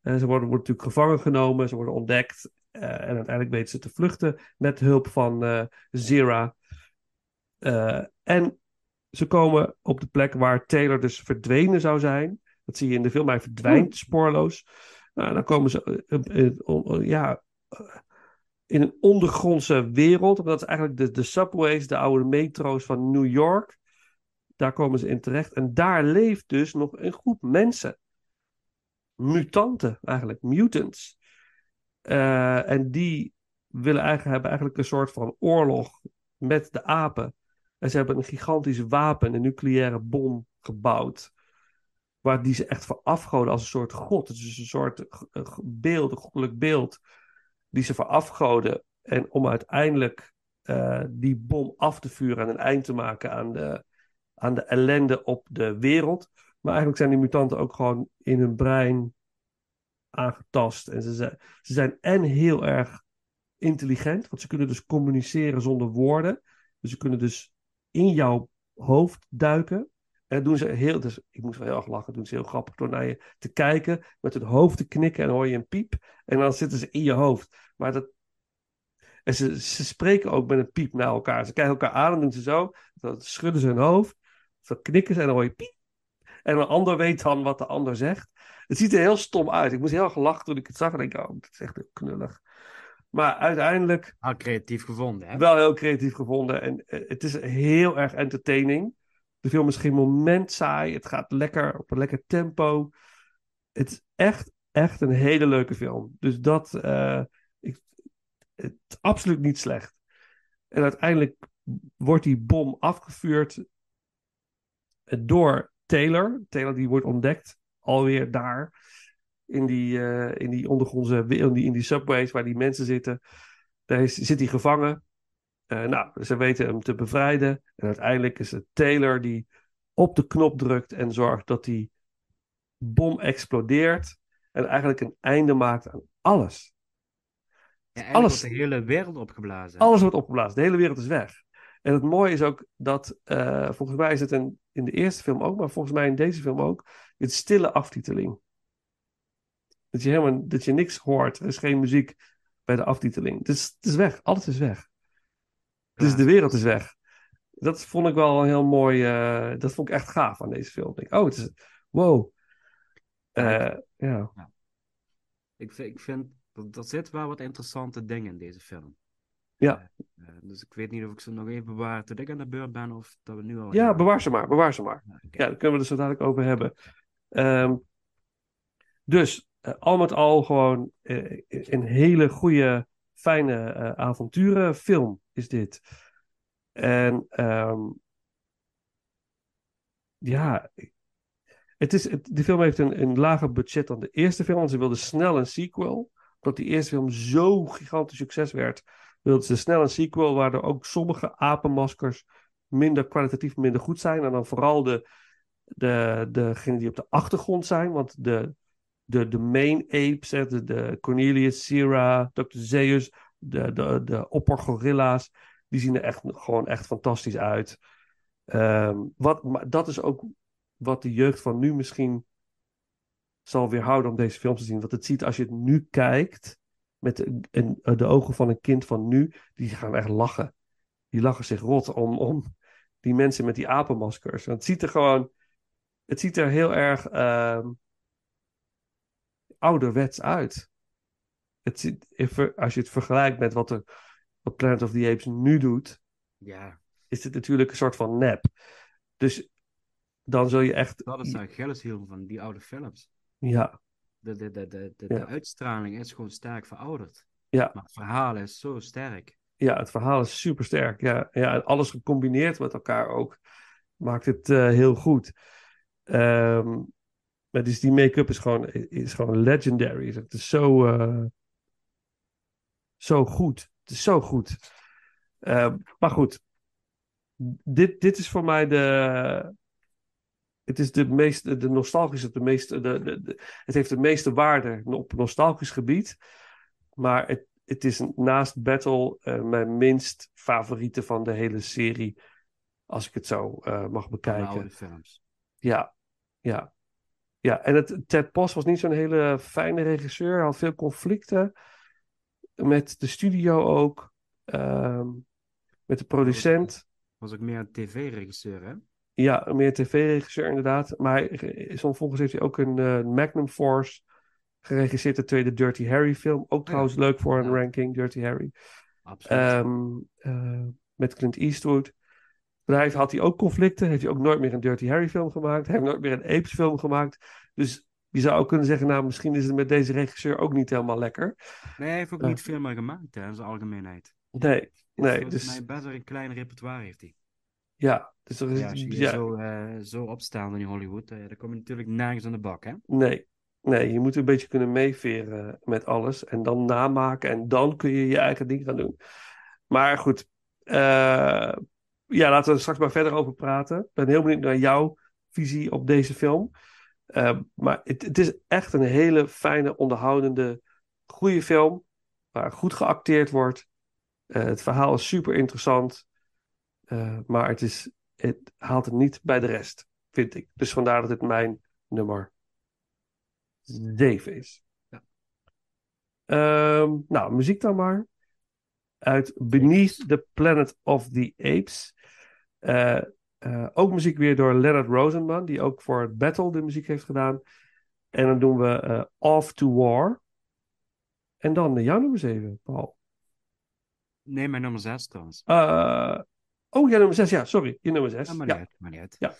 F: Eh, ze worden, worden natuurlijk gevangen genomen, ze worden ontdekt. en uiteindelijk weten ze te vluchten met hulp van eh, Zira. En ze komen op de plek waar Taylor dus verdwenen zou zijn. Dat zie je in de film, hij verdwijnt spoorloos. Nou, dan komen ze ja, in een ondergrondse wereld. Dat is eigenlijk de, de subways, de oude metro's van New York. Daar komen ze in terecht. En daar leeft dus nog een groep mensen. Mutanten, eigenlijk, mutants. Eh, en die willen eigenlijk, hebben eigenlijk een soort van oorlog met de apen. En ze hebben een gigantisch wapen, een nucleaire bom gebouwd. Waar die ze echt voor afgoden als een soort god. Het is dus een soort beeld, een goddelijk beeld. Die ze voor afgoden. En om uiteindelijk eh, die bom af te vuren en een eind te maken aan de, aan de ellende op de wereld. Maar eigenlijk zijn die mutanten ook gewoon in hun brein aangetast. En ze zijn, ze zijn en heel erg intelligent, want ze kunnen dus communiceren zonder woorden. Dus ze kunnen dus in jouw hoofd duiken. En doen ze heel, dus ik moest wel heel erg lachen, doen ze heel grappig door naar je te kijken, met hun hoofd te knikken en hoor je een piep. En dan zitten ze in je hoofd. Maar dat, en ze, ze spreken ook met een piep naar elkaar. Ze kijken elkaar aan en doen ze zo. Dan schudden ze hun hoofd. Dan knikken ze en dan hoor je piep. En een ander weet dan wat de ander zegt. Het ziet er heel stom uit. Ik moest heel erg lachen toen ik het zag. En denk, oh, dat is echt heel knullig. Maar uiteindelijk
G: Al creatief gevonden, hè?
F: wel heel creatief gevonden. En eh, het is heel erg entertaining. De film is geen moment saai. Het gaat lekker op een lekker tempo. Het is echt, echt een hele leuke film. Dus dat, eh, ik, het is absoluut niet slecht. En uiteindelijk wordt die bom afgevuurd door Taylor. Taylor die wordt ontdekt alweer daar. In die, eh, in die ondergrondse, in die, in die subways waar die mensen zitten. Daar is, zit hij gevangen. Eh, nou, ze weten hem te bevrijden. En uiteindelijk is het Taylor die op de knop drukt en zorgt dat die bom explodeert. En eigenlijk een einde maakt aan alles.
G: Ja,
F: alles-
G: wordt de hele wereld opgeblazen.
F: Alles wordt opgeblazen. De hele wereld is weg. En het mooie is ook dat, eh, volgens mij is het een, in de eerste film ook, maar volgens mij in deze film ook, het stille aftiteling. Dat je helemaal, dat je niks hoort. Er is geen muziek bij de aftiteling. Het is, het is weg. Alles is weg. Dus de wereld is weg. Dat vond ik wel een heel mooi, eh, dat vond ik echt gaaf aan deze film. Ik oh, het is, wow. Eh, ja.
G: Ik, vind- ik vind, dat er zitten wel wat interessante dingen in deze film.
F: Ja.
G: Eh, dus ik weet niet of ik ze nog even bewaar tot ik aan de beurt ben of dat we nu al...
F: Ja, bewaar ze maar, bewaar ze maar. Ja, daar kunnen we het zo dadelijk over hebben. Ehm, dus, eh, al met al gewoon eh, een hele goede, fijne eh, avonturenfilm is dit. En ehm, ja, het is, het, die film heeft een, een lager budget dan de eerste film, want ze wilden snel een sequel. Omdat die eerste film zo gigantisch succes werd, wilden ze snel een sequel waar er ook sommige apenmaskers minder kwalitatief minder goed zijn. En dan vooral de, de, degenen die op de achtergrond zijn. Want de, de, de main apes, de, de Cornelius, Sierra, Dr. Zeus, de, de, de oppergorilla's, die zien er echt, gewoon echt fantastisch uit. Ehm, wat, maar dat is ook wat de jeugd van nu misschien zal weerhouden om deze film te zien. Want het ziet als je het nu kijkt, met de, en, de ogen van een kind van nu, die gaan echt lachen. Die lachen zich rot om, om die mensen met die apenmaskers. Want het ziet er gewoon, het ziet er heel erg ehm, ouderwets uit. Het ziet, als je het vergelijkt met wat, er, wat Planet of the Apes nu doet,
G: Ja,
F: is dit natuurlijk een soort van nep. Dus dan zul je echt,
G: dat is de Achilleshiel van die oude films.
F: ja,
G: De, de, de, de, de,
F: Ja.
G: de uitstraling is gewoon sterk verouderd.
F: ja,
G: Maar het verhaal is zo sterk.
F: ja, het verhaal is super sterk. Ja, ja, en alles gecombineerd met elkaar ook maakt het eh, heel goed. Ehm, maar dus die make-up is gewoon, is gewoon legendary. Het is zo, eh, zo goed. Het is zo goed. Ehm, maar goed, dit, dit is voor mij de. Het is de meest, de nostalgische, de meeste, de, de, de- het heeft de meeste waarde op nostalgisch gebied. Maar het, het is naast Battle eh, mijn minst favoriete van de hele serie. Als ik het zo eh, mag
G: Van
F: bekijken.
G: oude films.
F: Ja, ja. Ja, en het, Ted Post was niet zo'n hele fijne regisseur. Hij had veel conflicten met de studio ook. ehm, met de producent.
G: Was ook meer een tv-regisseur, hè?
F: Ja, meer tv-regisseur inderdaad. Maar hij- soms volgens heeft hij ook een eh, Magnum Force geregisseerd. De tweede Dirty Harry film. Ook trouwens leuk voor een
G: Ja.
F: ranking, Dirty Harry.
G: Absoluut.
F: Ehm, eh, met Clint Eastwood. Daar heeft, had hij ook conflicten. Heeft hij ook nooit meer een Dirty Harry film gemaakt. Hij heeft nooit meer een Apes film gemaakt. Dus je zou ook kunnen zeggen, nou misschien is het met deze regisseur ook niet helemaal lekker.
G: nee, hij heeft ook
F: eh.
G: niet veel meer gemaakt, hè, in zijn algemeenheid.
F: Nee, nee.
G: Volgens
F: Dus
G: mij best wel een klein repertoire heeft hij.
F: Ja, dus er is,
G: Ja, als je hier
F: ja,
G: zo, eh, zo opstaat in Hollywood, eh, dan kom je natuurlijk nergens aan de bak, hè?
F: nee. Nee, je moet een beetje kunnen meeveren met alles. En dan namaken. En dan kun je je eigen ding gaan doen. Maar goed. eh, ja, laten we er straks maar verder over praten. Ik ben heel benieuwd naar jouw visie op deze film. Maar het, het is echt een hele fijne, onderhoudende, goede film. Waar goed geacteerd wordt. Het verhaal is super interessant. Eh, maar het, is, het haalt het niet bij de rest, vind ik. Dus vandaar dat het mijn nummer 7 is.
G: Ja.
F: Ehm, nou, muziek dan maar. Uit Beneath the Planet of the Apes. Eh, eh, ook muziek weer door Leonard Rosenman, die ook voor het Battle de muziek heeft gedaan. En dan doen we Off to War. En dan de jouw nummer 7, Paul.
G: Nee, mijn nummer 6 trouwens.
F: Eh, oh, ja, nummer 6. Ja, sorry. Je nummer 6.
G: Ja, maar
F: Ja.
G: niet uit, maar niet uit.
F: Ja.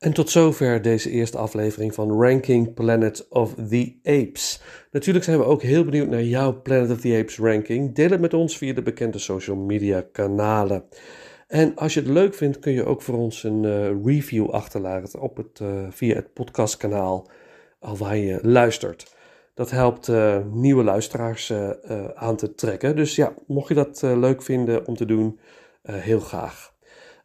F: En tot zover deze eerste aflevering van Ranking Planet of the Apes. Natuurlijk zijn we ook heel benieuwd naar jouw Planet of the Apes ranking. Deel het met ons via de bekende social media kanalen. En als je het leuk vindt, kun je ook voor ons een eh, review achterlaten op het, eh, via het podcastkanaal al waar je luistert. Dat helpt eh, nieuwe luisteraars aan te trekken. Dus ja, mocht je dat leuk vinden om te doen, heel graag.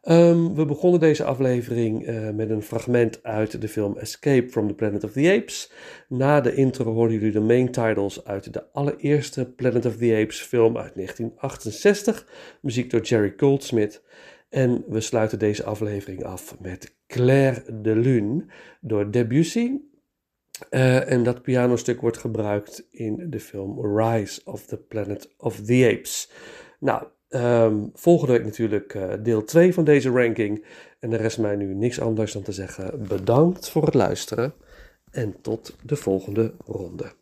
F: Ehm, we begonnen deze aflevering eh, met een fragment uit de film Escape from the Planet of the Apes. Na de intro hoorden jullie de main titles uit de allereerste Planet of the Apes film uit 1968, muziek door Jerry Goldsmith. En we sluiten deze aflevering af met Claire de Lune door Debussy. Eh, en dat pianostuk wordt gebruikt in de film Rise of the Planet of the Apes. Nou, ehm, volgende week natuurlijk eh, deel 2 van deze ranking. En er rest mij nu niks anders dan te zeggen bedankt voor het luisteren. En tot de volgende ronde.